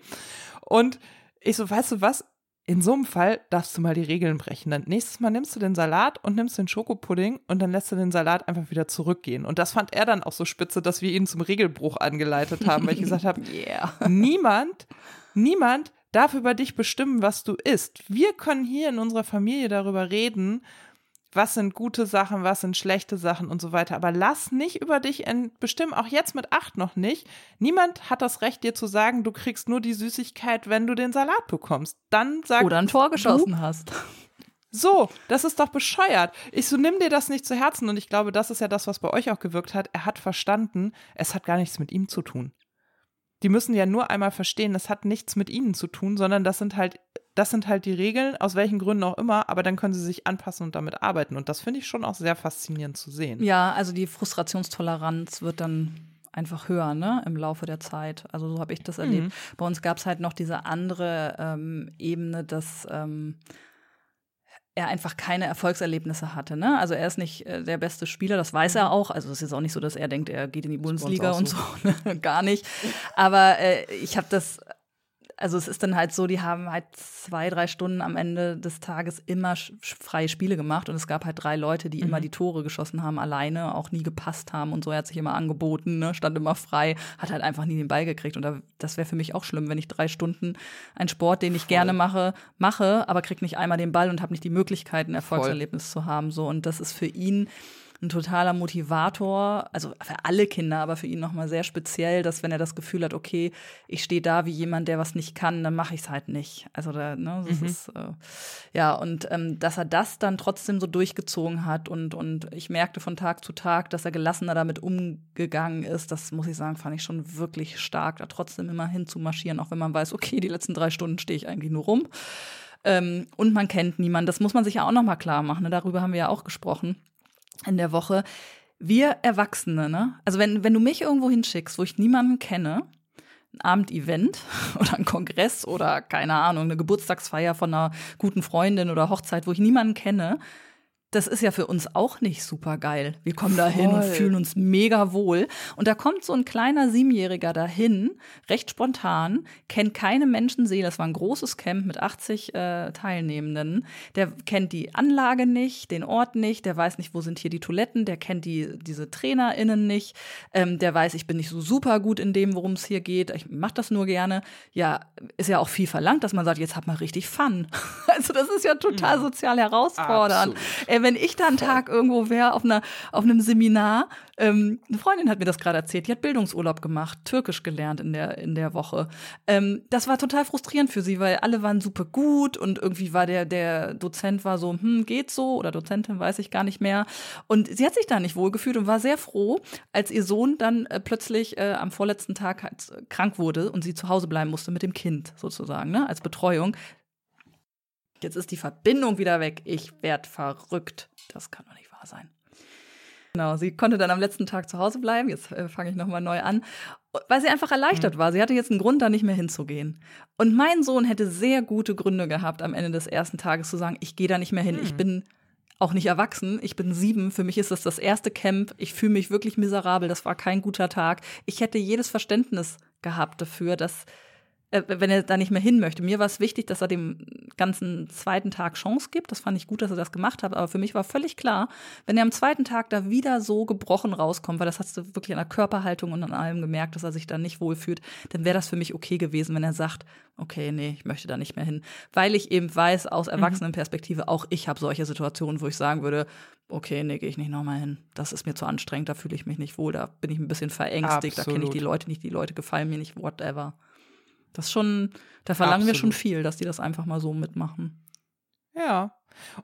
A: Und ich so, weißt du was? In so einem Fall darfst du mal die Regeln brechen. Dann nächstes Mal nimmst du den Salat und nimmst den Schokopudding und dann lässt du den Salat einfach wieder zurückgehen. Und das fand er dann auch so spitze, dass wir ihn zum Regelbruch angeleitet haben, weil ich gesagt habe, yeah. niemand, niemand darf über dich bestimmen, was du isst. Wir können hier in unserer Familie darüber reden, was sind gute Sachen, was sind schlechte Sachen und so weiter. Aber lass nicht über dich bestimmen, auch jetzt mit acht noch nicht. Niemand hat das Recht, dir zu sagen, du kriegst nur die Süßigkeit, wenn du den Salat bekommst. Dann sag
B: Oder ein Tor geschossen du, hast.
A: So, das ist doch bescheuert. Ich so, nimm dir das nicht zu Herzen. Und ich glaube, das ist ja das, was bei euch auch gewirkt hat. Er hat verstanden, es hat gar nichts mit ihm zu tun. Die müssen ja nur einmal verstehen, das hat nichts mit ihnen zu tun, sondern das sind halt, das sind halt die Regeln, aus welchen Gründen auch immer, aber dann können sie sich anpassen und damit arbeiten. Und das finde ich schon auch sehr faszinierend zu sehen.
B: Ja, also die Frustrationstoleranz wird dann einfach höher, ne, im Laufe der Zeit. Also so habe ich das erlebt. Mhm. Bei uns gab es halt noch diese andere ähm, Ebene, dass ähm, er einfach keine Erfolgserlebnisse hatte. Ne? Also er ist nicht äh, der beste Spieler, das weiß er mhm. auch. Also es ist auch nicht so, dass er denkt, er geht in die Bundesliga und so, ne? gar nicht. Aber äh, ich habe das also es ist dann halt so, die haben halt zwei, drei Stunden am Ende des Tages immer freie Spiele gemacht und es gab halt drei Leute, die mhm. immer die Tore geschossen haben, alleine, auch nie gepasst haben und so. Er hat sich immer angeboten, ne? stand immer frei, hat halt einfach nie den Ball gekriegt und da, das wäre für mich auch schlimm, wenn ich drei Stunden einen Sport, den ich Voll. gerne mache, mache, aber krieg nicht einmal den Ball und habe nicht die Möglichkeit, ein Erfolgserlebnis Voll. zu haben. So und das ist für ihn ein totaler Motivator, also für alle Kinder, aber für ihn nochmal sehr speziell, dass wenn er das Gefühl hat, okay, ich stehe da wie jemand, der was nicht kann, dann mache ich es halt nicht. Also da, ne, das mhm. ist äh, ja und ähm, dass er das dann trotzdem so durchgezogen hat und und ich merkte von Tag zu Tag, dass er gelassener damit umgegangen ist. Das muss ich sagen, fand ich schon wirklich stark, da trotzdem immer hinzumarschieren, auch wenn man weiß, okay, die letzten drei Stunden stehe ich eigentlich nur rum. Ähm, und man kennt niemanden. Das muss man sich ja auch noch mal klar machen. Ne? Darüber haben wir ja auch gesprochen in der Woche. Wir Erwachsene, ne? Also wenn, wenn du mich irgendwo hinschickst, wo ich niemanden kenne, ein Abendevent oder ein Kongress oder keine Ahnung, eine Geburtstagsfeier von einer guten Freundin oder Hochzeit, wo ich niemanden kenne, das ist ja für uns auch nicht super geil. Wir kommen da hin und fühlen uns mega wohl. Und da kommt so ein kleiner Siebenjähriger dahin, recht spontan, kennt keine Menschenseele. Das war ein großes Camp mit 80 äh, Teilnehmenden. Der kennt die Anlage nicht, den Ort nicht, der weiß nicht, wo sind hier die Toiletten, der kennt die, diese TrainerInnen nicht, ähm, der weiß, ich bin nicht so super gut in dem, worum es hier geht. Ich mach das nur gerne. Ja, ist ja auch viel verlangt, dass man sagt, jetzt hat man richtig Fun. also das ist ja total mhm. sozial herausfordernd. Wenn ich da einen Tag irgendwo wäre auf, einer, auf einem Seminar, ähm, eine Freundin hat mir das gerade erzählt, die hat Bildungsurlaub gemacht, Türkisch gelernt in der, in der Woche. Ähm, das war total frustrierend für sie, weil alle waren super gut und irgendwie war der, der Dozent war so, hm, geht so oder Dozentin, weiß ich gar nicht mehr. Und sie hat sich da nicht wohl gefühlt und war sehr froh, als ihr Sohn dann äh, plötzlich äh, am vorletzten Tag halt krank wurde und sie zu Hause bleiben musste mit dem Kind sozusagen, ne, als Betreuung. Jetzt ist die Verbindung wieder weg. Ich werd verrückt. Das kann doch nicht wahr sein. Genau, sie konnte dann am letzten Tag zu Hause bleiben. Jetzt äh, fange ich nochmal neu an. Weil sie einfach erleichtert mhm. war. Sie hatte jetzt einen Grund, da nicht mehr hinzugehen. Und mein Sohn hätte sehr gute Gründe gehabt, am Ende des ersten Tages zu sagen, ich gehe da nicht mehr hin. Mhm. Ich bin auch nicht erwachsen. Ich bin sieben. Für mich ist das das erste Camp. Ich fühle mich wirklich miserabel. Das war kein guter Tag. Ich hätte jedes Verständnis gehabt dafür, dass äh, wenn er da nicht mehr hin möchte. Mir war es wichtig, dass er dem ganzen zweiten Tag Chance gibt. Das fand ich gut, dass er das gemacht hat. Aber für mich war völlig klar, wenn er am zweiten Tag da wieder so gebrochen rauskommt, weil das hast du wirklich an der Körperhaltung und an allem gemerkt, dass er sich da nicht wohlfühlt, dann wäre das für mich okay gewesen, wenn er sagt, okay, nee, ich möchte da nicht mehr hin. Weil ich eben weiß, aus mhm. Erwachsenenperspektive, auch ich habe solche Situationen, wo ich sagen würde, okay, nee, gehe ich nicht nochmal hin. Das ist mir zu anstrengend, da fühle ich mich nicht wohl, da bin ich ein bisschen verängstigt, Absolut. da kenne ich die Leute nicht, die Leute gefallen mir nicht, whatever. Das schon, da verlangen Absolut. wir schon viel, dass die das einfach mal so mitmachen.
A: Ja.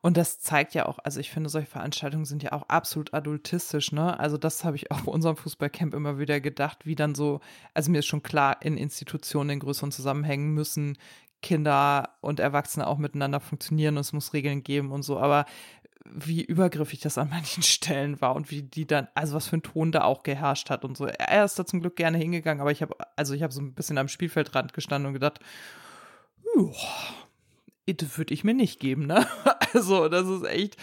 A: Und das zeigt ja auch, also ich finde, solche Veranstaltungen sind ja auch absolut adultistisch, ne? Also das habe ich auch bei unserem Fußballcamp immer wieder gedacht, wie dann so, also mir ist schon klar, in Institutionen, in größeren Zusammenhängen müssen Kinder und Erwachsene auch miteinander funktionieren und es muss Regeln geben und so, aber wie übergriffig das an manchen Stellen war und wie die dann, also was für ein Ton da auch geherrscht hat und so. Er ist da zum Glück gerne hingegangen, aber ich habe, also ich habe so ein bisschen am Spielfeldrand gestanden und gedacht, das würde ich mir nicht geben, ne? Also, das ist echt.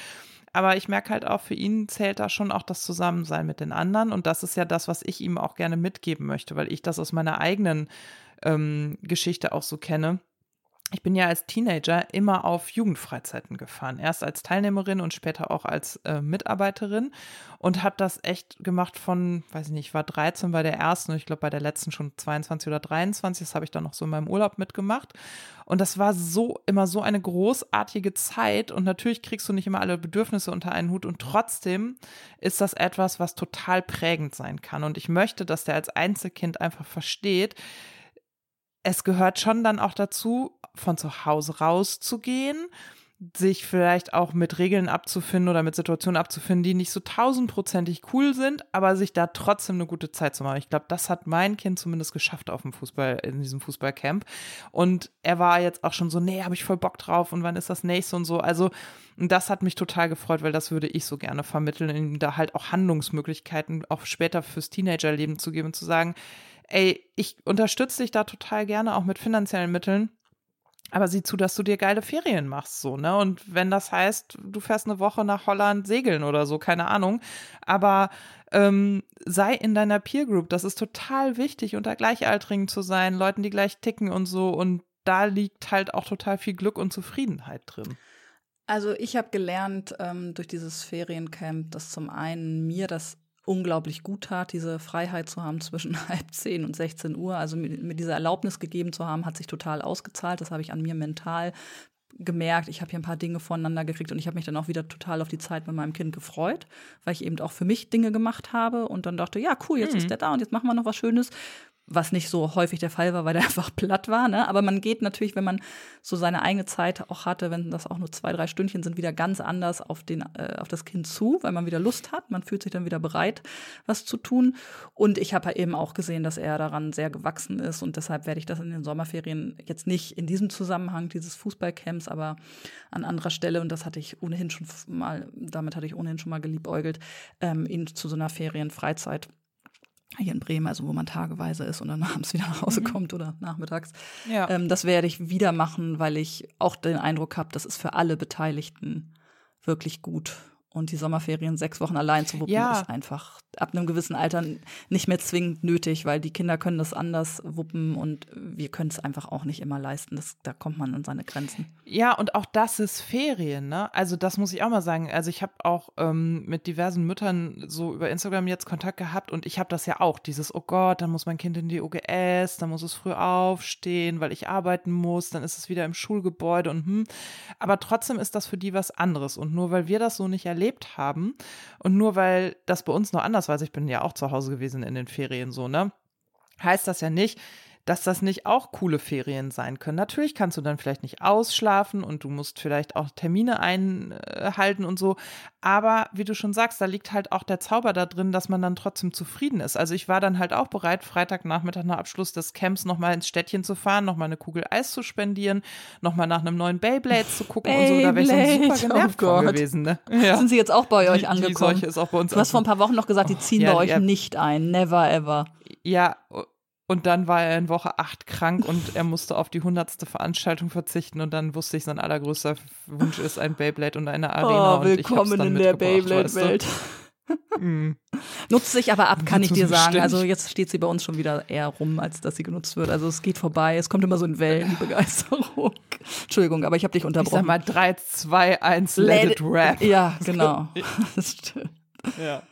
A: Aber ich merke halt auch, für ihn zählt da schon auch das Zusammensein mit den anderen. Und das ist ja das, was ich ihm auch gerne mitgeben möchte, weil ich das aus meiner eigenen ähm, Geschichte auch so kenne ich bin ja als Teenager immer auf Jugendfreizeiten gefahren. Erst als Teilnehmerin und später auch als äh, Mitarbeiterin und habe das echt gemacht von, weiß ich nicht, ich war 13 bei der ersten und ich glaube bei der letzten schon 22 oder 23. Das habe ich dann noch so in meinem Urlaub mitgemacht. Und das war so immer so eine großartige Zeit. Und natürlich kriegst du nicht immer alle Bedürfnisse unter einen Hut. Und trotzdem ist das etwas, was total prägend sein kann. Und ich möchte, dass der als Einzelkind einfach versteht, es gehört schon dann auch dazu, von zu Hause rauszugehen, sich vielleicht auch mit Regeln abzufinden oder mit Situationen abzufinden, die nicht so tausendprozentig cool sind, aber sich da trotzdem eine gute Zeit zu machen. Ich glaube, das hat mein Kind zumindest geschafft auf dem Fußball, in diesem Fußballcamp. Und er war jetzt auch schon so, nee, habe ich voll Bock drauf und wann ist das nächste und so. Also, das hat mich total gefreut, weil das würde ich so gerne vermitteln, ihm da halt auch Handlungsmöglichkeiten auch später fürs Teenagerleben zu geben und zu sagen, ey, ich unterstütze dich da total gerne, auch mit finanziellen Mitteln aber sieh zu, dass du dir geile Ferien machst, so, ne? Und wenn das heißt, du fährst eine Woche nach Holland segeln oder so, keine Ahnung. Aber ähm, sei in deiner Peer Group. Das ist total wichtig, unter Gleichaltrigen zu sein, Leuten, die gleich ticken und so. Und da liegt halt auch total viel Glück und Zufriedenheit drin.
B: Also ich habe gelernt ähm, durch dieses Feriencamp, dass zum einen mir das unglaublich gut tat, diese Freiheit zu haben zwischen halb zehn und 16 Uhr. Also mir diese Erlaubnis gegeben zu haben, hat sich total ausgezahlt. Das habe ich an mir mental gemerkt, ich habe hier ein paar Dinge voneinander gekriegt und ich habe mich dann auch wieder total auf die Zeit mit meinem Kind gefreut, weil ich eben auch für mich Dinge gemacht habe und dann dachte, ja, cool, jetzt mhm. ist der da und jetzt machen wir noch was Schönes was nicht so häufig der Fall war, weil der einfach platt war. Ne? Aber man geht natürlich, wenn man so seine eigene Zeit auch hatte, wenn das auch nur zwei, drei Stündchen sind, wieder ganz anders auf, den, äh, auf das Kind zu, weil man wieder Lust hat. Man fühlt sich dann wieder bereit, was zu tun. Und ich habe eben auch gesehen, dass er daran sehr gewachsen ist. Und deshalb werde ich das in den Sommerferien jetzt nicht in diesem Zusammenhang dieses Fußballcamps, aber an anderer Stelle, und das hatte ich ohnehin schon mal, damit hatte ich ohnehin schon mal geliebäugelt, ähm, ihn zu so einer Ferienfreizeit hier in Bremen, also wo man tageweise ist und dann abends wieder nach Hause mhm. kommt oder nachmittags. Ja. Ähm, das werde ich wieder machen, weil ich auch den Eindruck habe, das ist für alle Beteiligten wirklich gut. Und die Sommerferien sechs Wochen allein zu wuppen, ja. ist einfach ab einem gewissen Alter nicht mehr zwingend nötig, weil die Kinder können das anders wuppen und wir können es einfach auch nicht immer leisten. Das, da kommt man an seine Grenzen.
A: Ja, und auch das ist Ferien, ne? Also das muss ich auch mal sagen. Also ich habe auch ähm, mit diversen Müttern so über Instagram jetzt Kontakt gehabt und ich habe das ja auch, dieses, oh Gott, dann muss mein Kind in die OGS, dann muss es früh aufstehen, weil ich arbeiten muss, dann ist es wieder im Schulgebäude und hm. Aber trotzdem ist das für die was anderes. Und nur weil wir das so nicht erlebt haben und nur weil das bei uns noch anders also ich bin ja auch zu Hause gewesen in den Ferien so, ne? Heißt das ja nicht, dass das nicht auch coole Ferien sein können. Natürlich kannst du dann vielleicht nicht ausschlafen und du musst vielleicht auch Termine einhalten und so. Aber wie du schon sagst, da liegt halt auch der Zauber da drin, dass man dann trotzdem zufrieden ist. Also ich war dann halt auch bereit, Freitagnachmittag nach Abschluss des Camps nochmal ins Städtchen zu fahren, nochmal eine Kugel Eis zu spendieren, nochmal nach einem neuen Beyblade zu gucken Beyblade. und so. Da wäre ich so super genervt oh gewesen. Ne?
B: Ja. Sind sie jetzt auch bei euch die, angekommen?
A: Die ist auch bei uns
B: du hast vor ein paar Wochen noch gesagt, die ziehen oh, ja, bei euch ja. nicht ein. Never ever.
A: Ja, und dann war er in Woche 8 krank und er musste auf die hundertste Veranstaltung verzichten. Und dann wusste ich, sein allergrößter Wunsch ist ein Beyblade und eine Arena.
B: Oh, willkommen in der Beyblade-Welt. mm. Nutzt sich aber ab, kann ich dir sagen. Stimmt. Also jetzt steht sie bei uns schon wieder eher rum, als dass sie genutzt wird. Also es geht vorbei. Es kommt immer so in Wellen, die Begeisterung. Entschuldigung, aber ich habe dich unterbrochen. Ich
A: sag mal 3, 2, 1, let, let it rap.
B: Ja, genau. das
A: stimmt. Ja.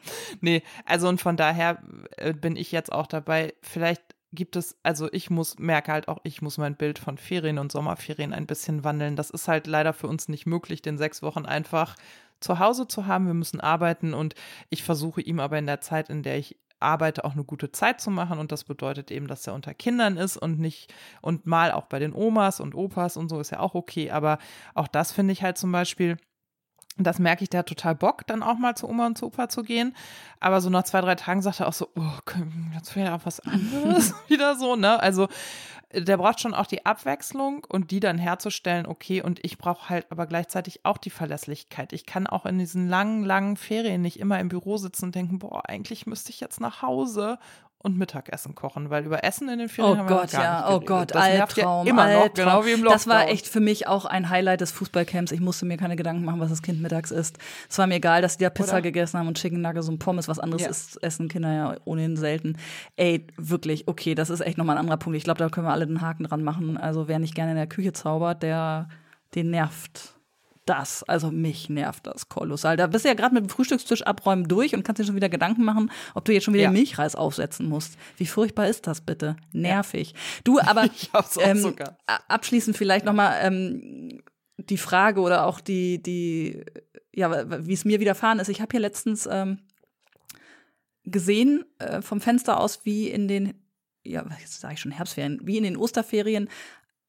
A: Nee, also und von daher äh, bin ich jetzt auch dabei, vielleicht gibt es, also ich muss, merke halt auch, ich muss mein Bild von Ferien und Sommerferien ein bisschen wandeln. Das ist halt leider für uns nicht möglich, den sechs Wochen einfach zu Hause zu haben. Wir müssen arbeiten und ich versuche ihm aber in der Zeit, in der ich arbeite, auch eine gute Zeit zu machen. Und das bedeutet eben, dass er unter Kindern ist und nicht, und mal auch bei den Omas und Opas und so ist ja auch okay. Aber auch das finde ich halt zum Beispiel das merke ich, der hat total Bock, dann auch mal zu Oma und zu Opa zu gehen. Aber so nach zwei, drei Tagen sagt er auch so, oh, jetzt wäre ja auch was anderes wieder so, ne? Also der braucht schon auch die Abwechslung und die dann herzustellen, okay, und ich brauche halt aber gleichzeitig auch die Verlässlichkeit. Ich kann auch in diesen langen, langen Ferien nicht immer im Büro sitzen und denken, boah, eigentlich müsste ich jetzt nach Hause und Mittagessen kochen, weil über Essen in den Ferien
B: oh haben wir Gott, gar ja, nicht Oh Gott,
A: das
B: Albtraum,
A: ja immer Albtraum. noch, genau wie im Lockdown.
B: Das war echt für mich auch ein Highlight des Fußballcamps. Ich musste mir keine Gedanken machen, was das Kind mittags isst. Es war mir egal, dass die da Pizza Oder? gegessen haben und Chicken Nuggets und Pommes. Was anderes ja. ist, essen Kinder ja ohnehin selten. Ey, wirklich, okay, das ist echt nochmal ein anderer Punkt. Ich glaube, da können wir alle den Haken dran machen. Also wer nicht gerne in der Küche zaubert, der den nervt das, also mich nervt das kolossal. Da bist du ja gerade mit dem Frühstückstisch abräumen durch und kannst dir schon wieder Gedanken machen, ob du jetzt schon wieder ja. Milchreis aufsetzen musst. Wie furchtbar ist das bitte? Nervig. Ja. Du, aber ähm, abschließend vielleicht noch mal ähm, die Frage oder auch die die ja, wie es mir widerfahren ist. Ich habe hier letztens ähm, gesehen äh, vom Fenster aus, wie in den ja, jetzt sage ich schon Herbstferien, wie in den Osterferien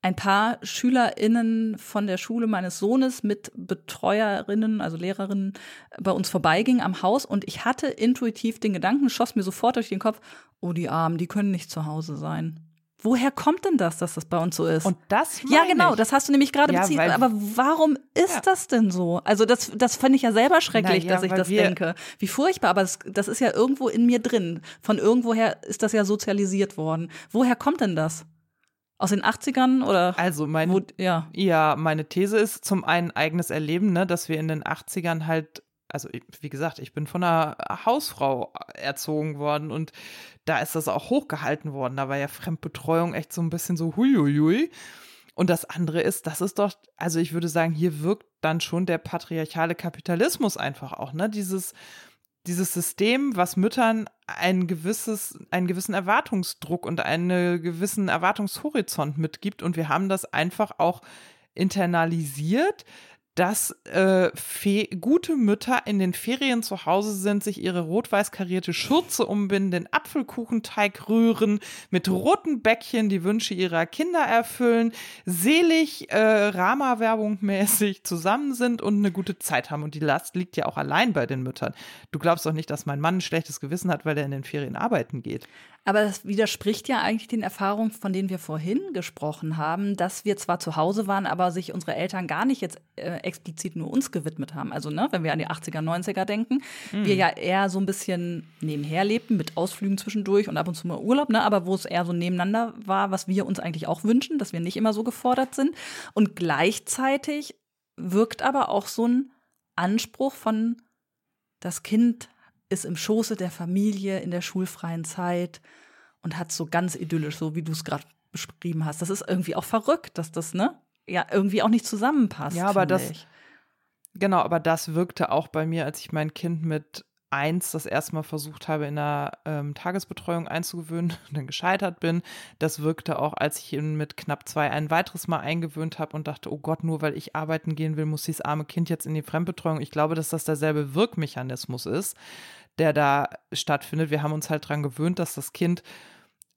B: ein paar SchülerInnen von der Schule meines Sohnes mit Betreuerinnen, also Lehrerinnen, bei uns vorbeigingen am Haus und ich hatte intuitiv den Gedanken, schoss mir sofort durch den Kopf, oh, die Armen, die können nicht zu Hause sein. Woher kommt denn das, dass das bei uns so ist?
A: Und das
B: Ja, genau,
A: ich.
B: das hast du nämlich gerade
A: Ja,
B: beziehen.
A: weil-
B: Aber warum ist
A: Ja.
B: das denn so? Also das, das finde ich ja selber schrecklich,
A: ja,
B: dass ich das denke. Wie furchtbar, aber das, das ist ja irgendwo in mir drin. Von irgendwoher ist das ja sozialisiert worden. Woher kommt denn das? Aus den 80ern oder?
A: Also mein,
B: wo, ja.
A: ja, meine These ist zum einen eigenes Erleben, ne, dass wir in den 80ern halt, also wie gesagt, ich bin von einer Hausfrau erzogen worden und da ist das auch hochgehalten worden. Da war ja Fremdbetreuung echt so ein bisschen so huiuiui. Und das andere ist, das ist doch, also ich würde sagen, hier wirkt dann schon der patriarchale Kapitalismus einfach auch, ne? Dieses, dieses System, was Müttern ein gewisses, einen gewissen Erwartungsdruck und einen gewissen Erwartungshorizont mitgibt. Und wir haben das einfach auch internalisiert, dass äh, gute Mütter in den Ferien zu Hause sind, sich ihre rot-weiß karierte Schürze umbinden, den Apfelkuchenteig rühren, mit roten Bäckchen die Wünsche ihrer Kinder erfüllen, selig äh, Rama-Werbung mäßig zusammen sind und eine gute Zeit haben. Und die Last liegt ja auch allein bei den Müttern. Du glaubst doch nicht, dass mein Mann ein schlechtes Gewissen hat, weil er in den Ferien arbeiten geht.
B: Aber das widerspricht ja eigentlich den Erfahrungen, von denen wir vorhin gesprochen haben, dass wir zwar zu Hause waren, aber sich unsere Eltern gar nicht jetzt äh, explizit nur uns gewidmet haben. Also, ne, wenn wir an die 80er, 90er denken, wir ja eher so ein bisschen nebenher lebten, mit Ausflügen zwischendurch und ab und zu mal Urlaub, ne, aber wo es eher so nebeneinander war, was wir uns eigentlich auch wünschen, dass wir nicht immer so gefordert sind. Und gleichzeitig wirkt aber auch so ein Anspruch von, das Kind ist im Schoße der Familie in der schulfreien Zeit und hat so ganz idyllisch, so wie du es gerade beschrieben hast. Das ist irgendwie auch verrückt, dass das, ne? Ja, irgendwie auch nicht zusammenpasst.
A: Ja, aber das-
B: ich.
A: Genau, aber das wirkte auch bei mir, als ich mein Kind mit eins das erste Mal versucht habe, in einer ähm, Tagesbetreuung einzugewöhnen und dann gescheitert bin. Das wirkte auch, als ich ihn mit knapp zwei ein weiteres Mal eingewöhnt habe und dachte, oh Gott, nur weil ich arbeiten gehen will, muss dieses arme Kind jetzt in die Fremdbetreuung. Ich glaube, dass das derselbe Wirkmechanismus ist, der da stattfindet. Wir haben uns halt dran gewöhnt, dass das Kind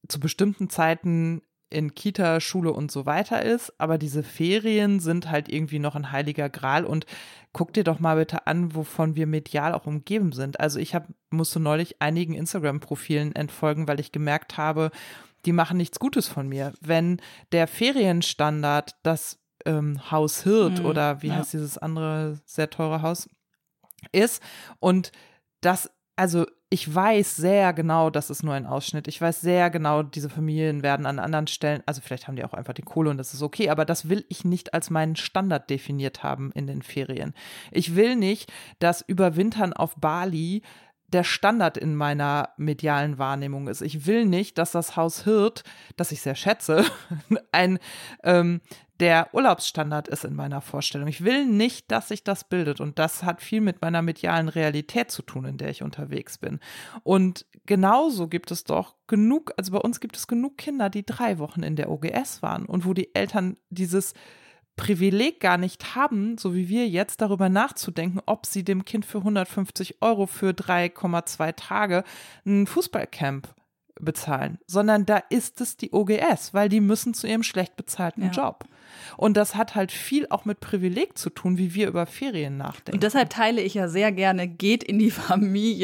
A: zu bestimmten Zeiten in Kita, Schule und so weiter ist, aber diese Ferien sind halt irgendwie noch ein heiliger Gral und guck dir doch mal bitte an, wovon wir medial auch umgeben sind. Also ich hab, musste neulich einigen Instagram-Profilen entfolgen, weil ich gemerkt habe, die machen nichts Gutes von mir. Wenn der Ferienstandard das ähm, Haus Hirt
B: Mhm,
A: oder wie
B: ja.
A: heißt dieses andere sehr teure Haus ist und das, also ich weiß sehr genau, das ist nur ein Ausschnitt. Ich weiß sehr genau, diese Familien werden an anderen Stellen, also vielleicht haben die auch einfach die Kohle und das ist okay, aber das will ich nicht als meinen Standard definiert haben in den Ferien. Ich will nicht, dass Überwintern auf Bali der Standard in meiner medialen Wahrnehmung ist. Ich will nicht, dass das Haus Hirt, das ich sehr schätze, ein ähm, der Urlaubsstandard ist in meiner Vorstellung. Ich will nicht, dass sich das bildet. Und das hat viel mit meiner medialen Realität zu tun, in der ich unterwegs bin. Und genauso gibt es doch genug, also bei uns gibt es genug Kinder, die drei Wochen in der OGS waren und wo die Eltern dieses Privileg gar nicht haben, so wie wir jetzt, darüber nachzudenken, ob sie dem Kind für 150 Euro für 3,2 Tage ein Fußballcamp bezahlen, sondern da ist es die OGS, weil die müssen zu ihrem schlecht bezahlten
B: Ja.
A: Job. Und das hat halt viel auch mit Privileg zu tun, wie wir über Ferien nachdenken.
B: Und deshalb teile ich ja sehr gerne, geht in die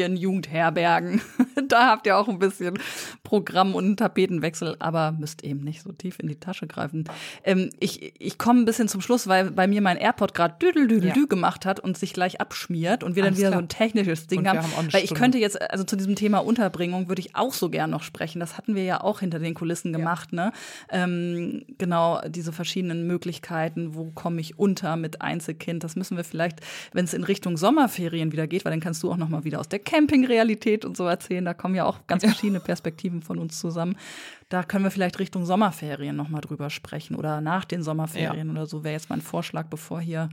B: Familienjugendherbergen. da habt ihr auch ein bisschen Programm und einen Tapetenwechsel, aber müsst eben nicht so tief in die Tasche greifen. Ähm, ich ich komme ein bisschen zum Schluss, weil bei mir mein AirPod gerade düdel düdel
A: Ja.
B: dü gemacht hat und sich gleich abschmiert und wir dann
A: Alles
B: wieder
A: klar.
B: so ein technisches Ding haben.
A: haben
B: weil ich könnte jetzt, also zu diesem Thema Unterbringung würde ich auch so gern noch sprechen. Das hatten wir ja auch hinter den Kulissen gemacht, ne? Ähm, genau, diese verschiedenen Möglichkeiten, wo komme ich unter mit Einzelkind. Das müssen wir vielleicht, wenn es in Richtung Sommerferien wieder geht, weil dann kannst du auch noch mal wieder aus der Campingrealität und so erzählen. Da kommen ja auch ganz verschiedene Perspektiven von uns zusammen. Da können wir vielleicht Richtung Sommerferien noch mal drüber sprechen oder nach den Sommerferien oder so wäre jetzt mein Vorschlag, bevor hier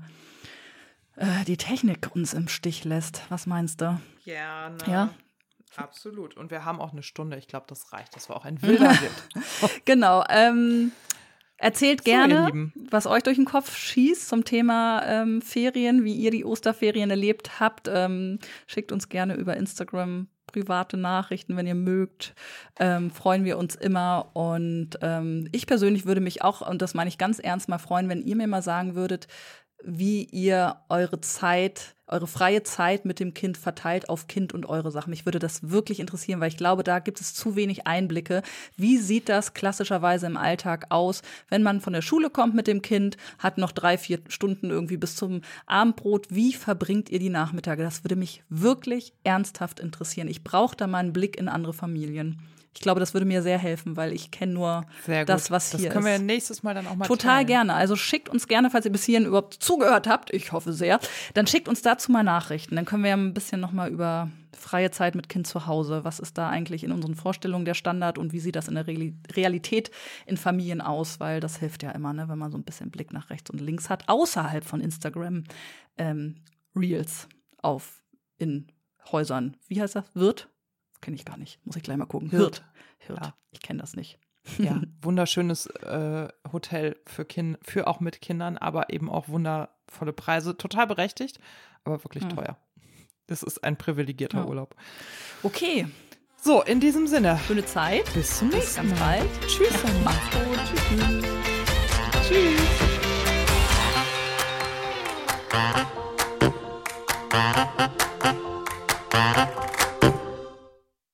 B: äh, die Technik uns im Stich lässt. Was meinst du?
A: Gerne.
B: Ja.
A: Absolut. Und wir haben auch eine Stunde. Ich glaube, das reicht. Das war auch ein wilder Ritt.
B: Genau. Ähm, erzählt
A: So,
B: gerne,
A: Lieben.
B: was euch durch den Kopf schießt zum Thema ähm, Ferien, wie ihr die Osterferien erlebt habt. Ähm, schickt uns gerne über Instagram private Nachrichten, wenn ihr mögt. Ähm, freuen wir uns immer. Und ähm, ich persönlich würde mich auch, und das meine ich ganz ernst, mal freuen, wenn ihr mir mal sagen würdet, wie ihr eure Zeit, eure freie Zeit mit dem Kind verteilt auf Kind und eure Sachen. Mich würde das wirklich interessieren, weil ich glaube, da gibt es zu wenig Einblicke. Wie sieht das klassischerweise im Alltag aus, wenn man von der Schule kommt mit dem Kind, hat noch drei, vier Stunden irgendwie bis zum Abendbrot. Wie verbringt ihr die Nachmittage? Das würde mich wirklich ernsthaft interessieren. Ich brauche da mal einen Blick in andere Familien. Ich glaube, das würde mir sehr helfen, weil ich kenne nur das, was
A: das
B: hier ist.
A: Das können wir nächstes Mal dann auch mal
B: Total
A: teilen.
B: gerne. Also schickt uns gerne, falls ihr bis hierhin überhaupt zugehört habt, ich hoffe sehr, dann schickt uns dazu mal Nachrichten. Dann können wir ja ein bisschen noch mal über freie Zeit mit Kind zu Hause. Was ist da eigentlich in unseren Vorstellungen der Standard und wie sieht das in der Realität in Familien aus? Weil das hilft ja immer, ne, wenn man so ein bisschen Blick nach rechts und links hat, außerhalb von Instagram ähm, Reels auf in Häusern. Wie heißt das? Wirt? Kenne ich gar nicht. Muss ich gleich mal gucken.
A: Hirt.
B: Hirt. Ja. Ich kenne das nicht.
A: Ja, wunderschönes äh, Hotel für Kind, für auch mit Kindern, aber eben auch wundervolle Preise. Total berechtigt, aber wirklich ja. teuer. Das ist ein privilegierter ja. Urlaub.
B: Okay.
A: So, in diesem Sinne.
B: Schöne Zeit.
A: Bis zum nächsten
B: Mal. bald.
A: Tschüss. Ja,
B: macht's gut.
A: Tschüss. Tschüss.